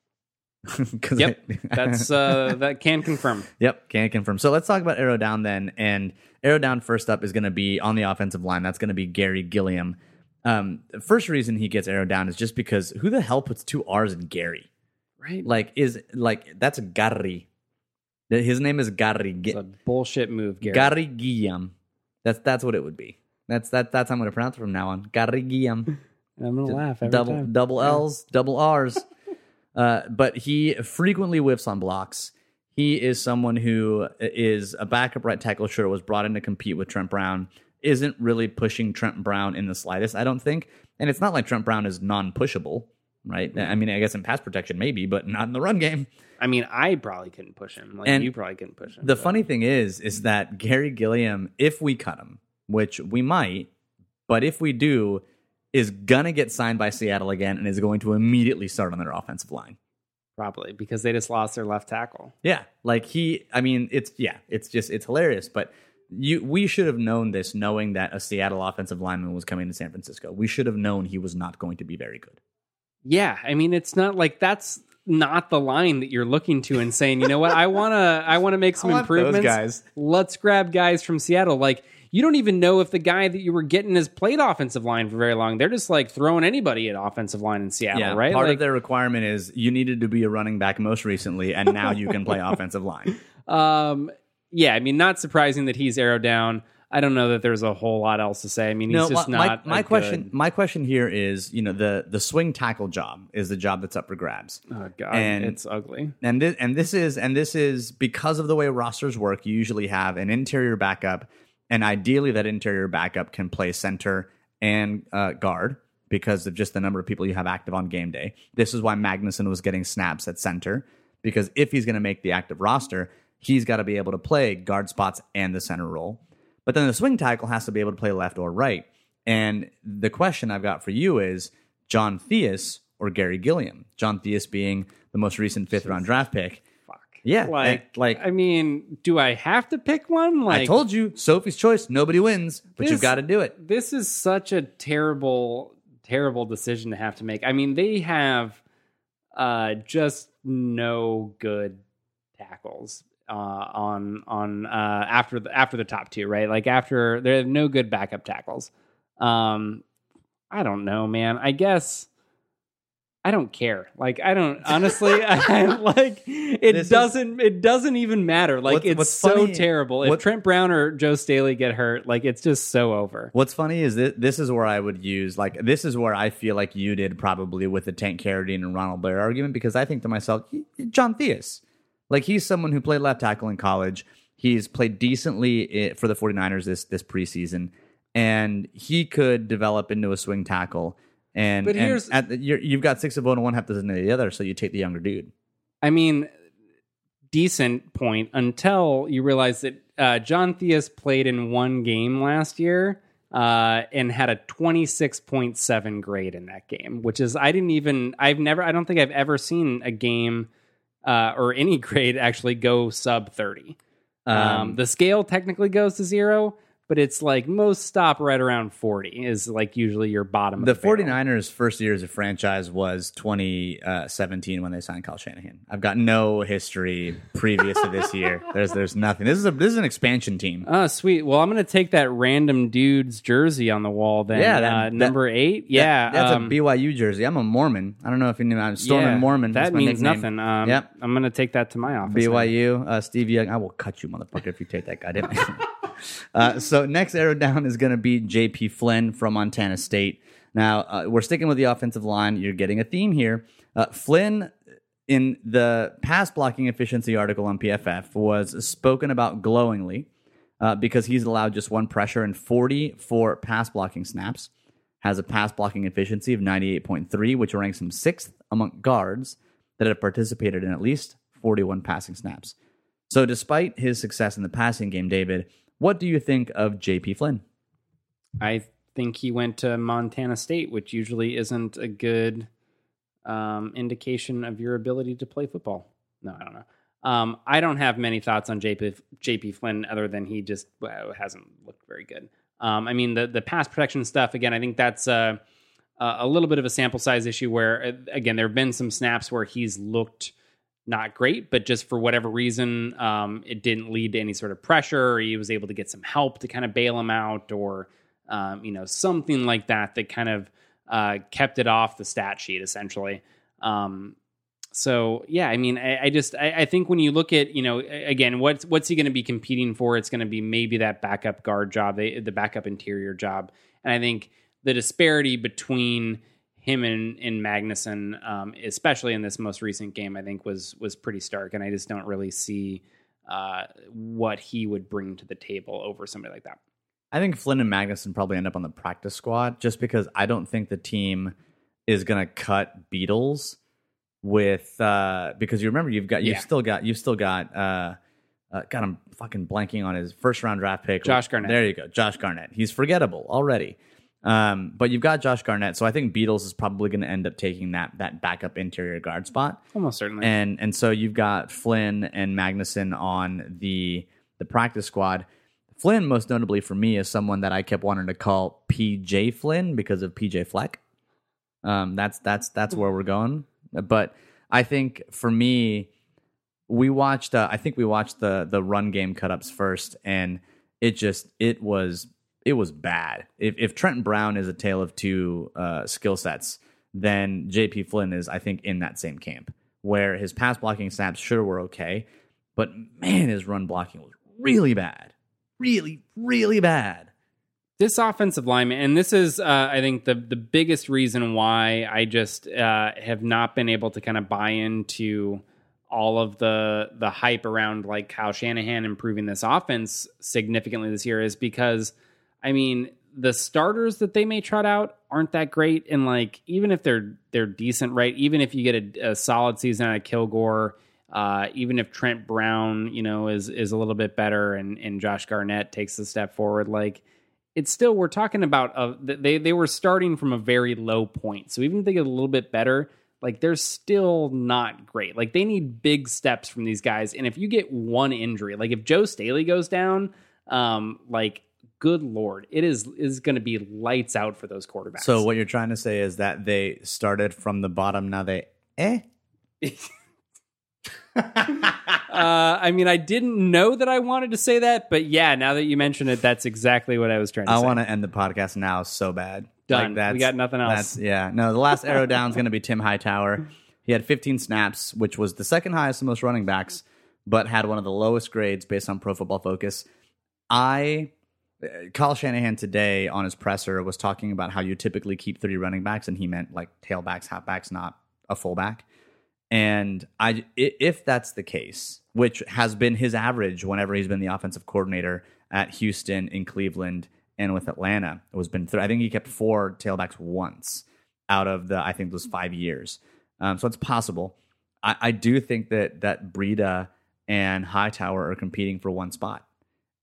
Yep, I- That's uh, that can confirm. Yep, can confirm. So let's talk about arrow down then. And arrow down first up is going to be on the offensive line. That's going to be Garry Gilliam. Um, the first reason he gets arrow down is just because who the hell puts two R's in Gary? Right? Like is like that's Gary. His name is Gary. It's a bullshit move, Gary. Gary Guillaume. That's that's what it would be. That's that that's how I'm going to pronounce it from now on. Gary Guillaume. I'm gonna laugh every double time. double L's, double R's. Uh, but he frequently whiffs on blocks. He is someone who is a backup right tackle. Sure, was brought in to compete with Trent Brown. Isn't really pushing Trent Brown in the slightest, I don't think. And it's not like Trent Brown is non-pushable, right? I mean, I guess in pass protection maybe, but not in the run game. I mean, I probably couldn't push him. Like And you probably couldn't push him. The but- funny thing is, is that Garry Gilliam, if we cut him, which we might, but if we do, is gonna get signed by Seattle again and is going to immediately start on their offensive line. probably because they just lost their left tackle. Yeah, like he. I mean, it's yeah, it's just it's hilarious. But you, we should have known this, knowing that a Seattle offensive lineman was coming to San Francisco. We should have known he was not going to be very good. Yeah, I mean, it's not like that's not the line that you're looking to and saying, you know what, I wanna I wanna make some I want those improvements. guys. Let's grab guys from Seattle. Like you don't even know if the guy that you were getting has played offensive line for very long. They're just like throwing anybody at offensive line in Seattle, Yeah, right? Part Like, of their requirement is you needed to be a running back most recently, and now you can play offensive line. Um, yeah, I mean, not surprising that he's arrowed down. I don't know that there's a whole lot else to say. I mean, he's no, just my, not. my, question. good- My question here is, you know, the the swing tackle job is the job that's up for grabs. oh god, and- it's ugly. and this, and this is and this is because of the way rosters work. You usually have an interior backup, and ideally that interior backup can play center and uh, guard because of just the number of people you have active on game day. This is why Magnuson was getting snaps at center because if he's going to make the active roster, he's got to be able to play guard spots and the center role. But then the swing tackle has to be able to play left or right. And the question I've got for you is John Theus or Garry Gilliam? John Theus being the most recent fifth round draft pick. Yeah, like, like I mean, do I have to pick one? Like, I told you, Sophie's choice. Nobody wins, but you've got to do it. this is such a terrible, terrible decision to have to make. I mean, they have uh, just no good tackles uh, on on uh, after the after the top two, right? Like after there are no good backup tackles. Um, I don't know, man. I guess. I don't care. Like I don't honestly. I like it This doesn't. it doesn't even matter. Like it's so funny- terrible. If what- Trent Brown or Joe Staley get hurt, like it's just so over. What's funny is that this is where I would use like this is where I feel like you did probably with the Tank Carradine and Ronald Blair argument because I think to myself, John Theus, like he's someone who played left tackle in college. He's played decently eh, for the 49ers this this preseason, and he could develop into a swing tackle. And, But and here's- at the, you're, you've got six of one and one half dozen of the other, so you take the younger dude. I mean, decent point until you realize that uh, John Theus played in one game last year uh, and had a 26.7 grade in that game, which is, I didn't even, I've never, I don't think I've ever seen a game uh, or any grade actually go sub 30. Um, Um, the scale technically goes to zero, but it's like most stop right around 40 is like usually your bottom. of The barrel. 49ers' first year as a franchise was 2017 when they signed Kyle Shanahan. I've got no history previous to this year. There's there's nothing. This is a this is an expansion team. Oh, sweet. Well, I'm going to take that random dude's jersey on the wall then. Yeah, that- uh, that- number eight. Yeah. That- that's um, a BYU jersey. I'm a Mormon. I don't know if you knew. I'm Stormin' yeah, Mormon. That's That my means nickname. nothing. Um, Yep. I'm going to take that to my office. BYU, uh, Steve Young. I will cut you, motherfucker, if you take that goddamn. uh, so next arrow down is going to be J.P. Flynn from Montana State. Now uh, we're sticking with the offensive line. You're getting a theme here. Uh, Flynn in the pass blocking efficiency article on PFF was spoken about glowingly uh, because he's allowed just one pressure and 44 pass blocking snaps. Has a pass blocking efficiency of 98.3, which ranks him sixth among guards that have participated in at least 41 passing snaps. So, despite his success in the passing game, David, what do you think of JP Flynn? I think he went to Montana State, which usually isn't a good um, indication of your ability to play football. No, I don't know. Um, I don't have many thoughts on JP, JP Flynn other than he just well, hasn't looked very good. Um, I mean, the the pass protection stuff again. I think that's uh, a little bit of a sample size issue. Where uh, again, there have been some snaps where he's looked not great, but just for whatever reason, um, it didn't lead to any sort of pressure. He was able to get some help to kind of bail him out, or um, you know something like that that kind of uh, kept it off the stat sheet essentially. Um, so yeah, I mean, I, I just I, I think when you look at you know again, what's what's he going to be competing for? It's going to be maybe that backup guard job, the, the backup interior job, and I think the disparity between him and, and Magnuson, um, especially in this most recent game, I think was was pretty stark, and I just don't really see uh, what he would bring to the table over somebody like that. I think Flynn and Magnuson probably end up on the practice squad just because I don't think the team is going to cut Beadles with uh because you remember you've got you've Yeah. still got you've still got uh uh, God, I'm fucking blanking on his first round draft pick. Josh Garnett. There you go. Josh Garnett. He's forgettable already. Um, but you've got Josh Garnett, so I think Beadles is probably going to end up taking that that backup interior guard spot. Almost certainly. and and so you've got Flynn and Magnuson on the the practice squad. Flynn, most notably for me, is someone that I kept wanting to call PJ Flynn because of PJ Fleck. Um, that's that's that's where we're going. But I think for me, we watched. Uh, I think we watched the the run game cutups first, and it just it was it was bad. If if Trenton Brown is a tale of two uh, skill sets, then JP Flynn is, I think, in that same camp where his pass blocking snaps sure were okay, but man, his run blocking was really bad, really really bad. this offensive lineman, and this is, uh, I think, the the biggest reason why I just uh, have not been able to kind of buy into all of the the hype around like Kyle Shanahan improving this offense significantly this year is because, I mean, the starters that they may trot out aren't that great, and like even if they're they're decent, right? Even if you get a, a solid season out of Kilgore. Uh, even if Trent Brown, you know, is is a little bit better, and and Josh Garnett takes a step forward, like it's still we're talking about a, they they were starting from a very low point. So even if they get a little bit better, like they're still not great. Like they need big steps from these guys. And if you get one injury, like if Joe Staley goes down, um, like good lord, it is is going to be lights out for those quarterbacks. So what you're trying to say is that they started from the bottom, now they eh. uh, I mean, I didn't know that I wanted to say that, but yeah, now that you mention it, that's exactly what I was trying to I say. want to end the podcast now so bad. Done. We got nothing else. That's, yeah. No, the last arrow down is going to be Tim Hightower. He had 15 snaps, which was the second highest of most running backs, but had one of the lowest grades based on Pro Football Focus. I, Kyle Shanahan today on his presser was talking about how you typically keep three running backs, and he meant like tailbacks, halfbacks, not a fullback. And I, if that's the case, which has been his average whenever he's been the offensive coordinator at Houston, in Cleveland, and with Atlanta, it was been. Th- I think he kept four tailbacks once out of the. I think those five years. Um, so it's possible. I, I do think that that Breida and Hightower are competing for one spot.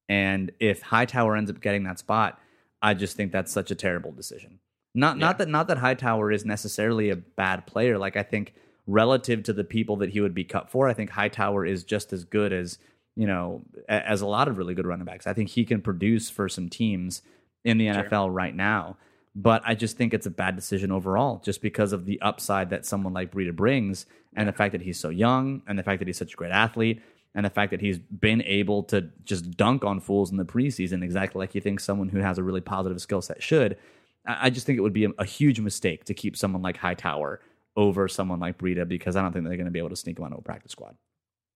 And if Hightower ends up getting that spot, I just think that's such a terrible decision. Not Yeah. not that not that Hightower is necessarily a bad player. Like I think relative to the people that he would be cut for, I think Hightower is just as good as you know as a lot of really good running backs. I think he can produce for some teams in the Sure. NFL right now. But I just think it's a bad decision overall, just because of the upside that someone like Breida brings, and the fact that he's so young, and the fact that he's such a great athlete, and the fact that he's been able to just dunk on fools in the preseason, exactly like you think someone who has a really positive skill set should. I just think it would be a, a huge mistake to keep someone like Hightower over someone like Breida because I don't think they're going to be able to sneak him onto a practice squad.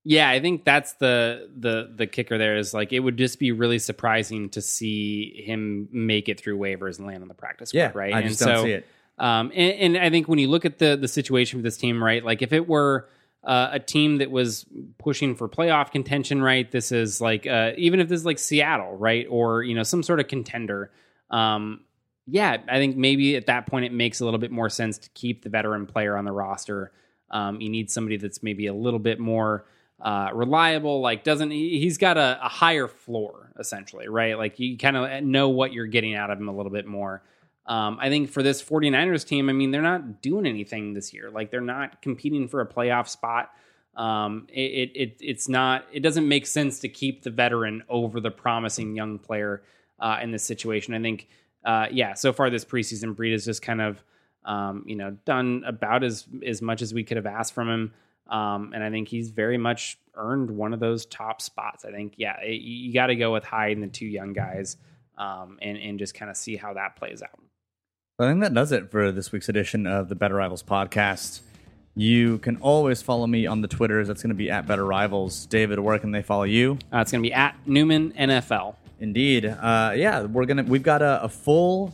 Yeah, I think that's the the the kicker. There is like it would just be really surprising to see him make it through waivers and land on the practice squad, Yeah, right? I just don't see it. Um, and, and I think when you look at the the situation for this team, right, like if it were uh, a team that was pushing for playoff contention, right, this is like uh, even if this is like Seattle, right, or you know some sort of contender. Um, yeah, I think maybe at that point it makes a little bit more sense to keep the veteran player on the roster. Um, you need somebody that's maybe a little bit more uh, reliable. Like doesn't he, he's got a, a higher floor essentially, right? Like you kind of know what you're getting out of him a little bit more. Um, I think for this 49ers team, I mean, they're not doing anything this year. Like they're not competing for a playoff spot. Um, it, it, it it's not. It doesn't make sense to keep the veteran over the promising young player uh, in this situation. I think, uh, yeah. So far this preseason, Breed has just kind of, um, you know, done about as as much as we could have asked from him. Um, and I think he's very much earned one of those top spots. I think, yeah, it, you got to go with Hyde and the two young guys, um, and and just kind of see how that plays out. I think that does it for this week's edition of the Better Rivals podcast. You can always follow me on the Twitters. That's going to be at Better Rivals. David, where can they follow you? Uh, it's going to be at Newman NFL. Indeed. Uh, yeah, we're gonna we've got a, a full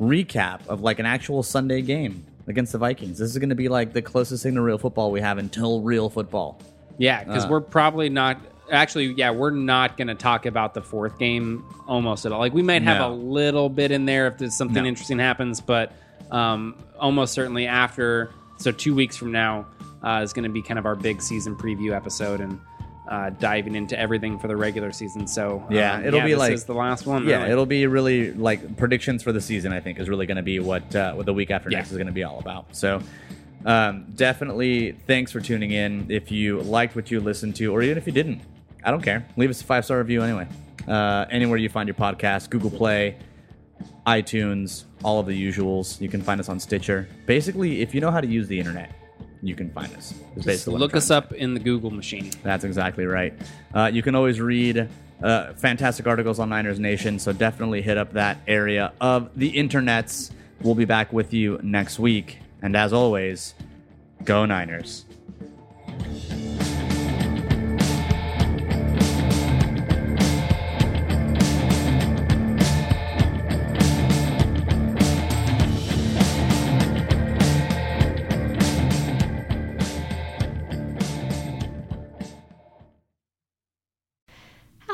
recap of like an actual Sunday game against the Vikings. This is gonna be like the closest thing to real football we have until real football. Yeah, because Uh. we're probably not. Actually, yeah, we're not going to talk about the fourth game almost at all. Like we might have No. a little bit in there if there's something No. interesting happens, but um, almost certainly after. So two weeks from now uh, is going to be kind of our big season preview episode and uh, diving into everything for the regular season. So Yeah, um, it'll be this like- is the last one. Yeah, really. it'll be really like predictions for the season. I think is really going to be what uh, what the week after Yeah. next is going to be all about. So. Um, definitely thanks for tuning in. If you liked what you listened to, or even if you didn't, I don't care. Leave us a five star review anyway. Uh, anywhere you find your podcast, Google Play, iTunes, all of the usuals. You can find us on Stitcher. Basically, if you know how to use the internet, you can find us. Just look us up in the Google machine. That's exactly right. Uh, you can always read uh, fantastic articles on Niners Nation, so definitely hit up that area of the internets. We'll be back with you next week. And as always, go Niners.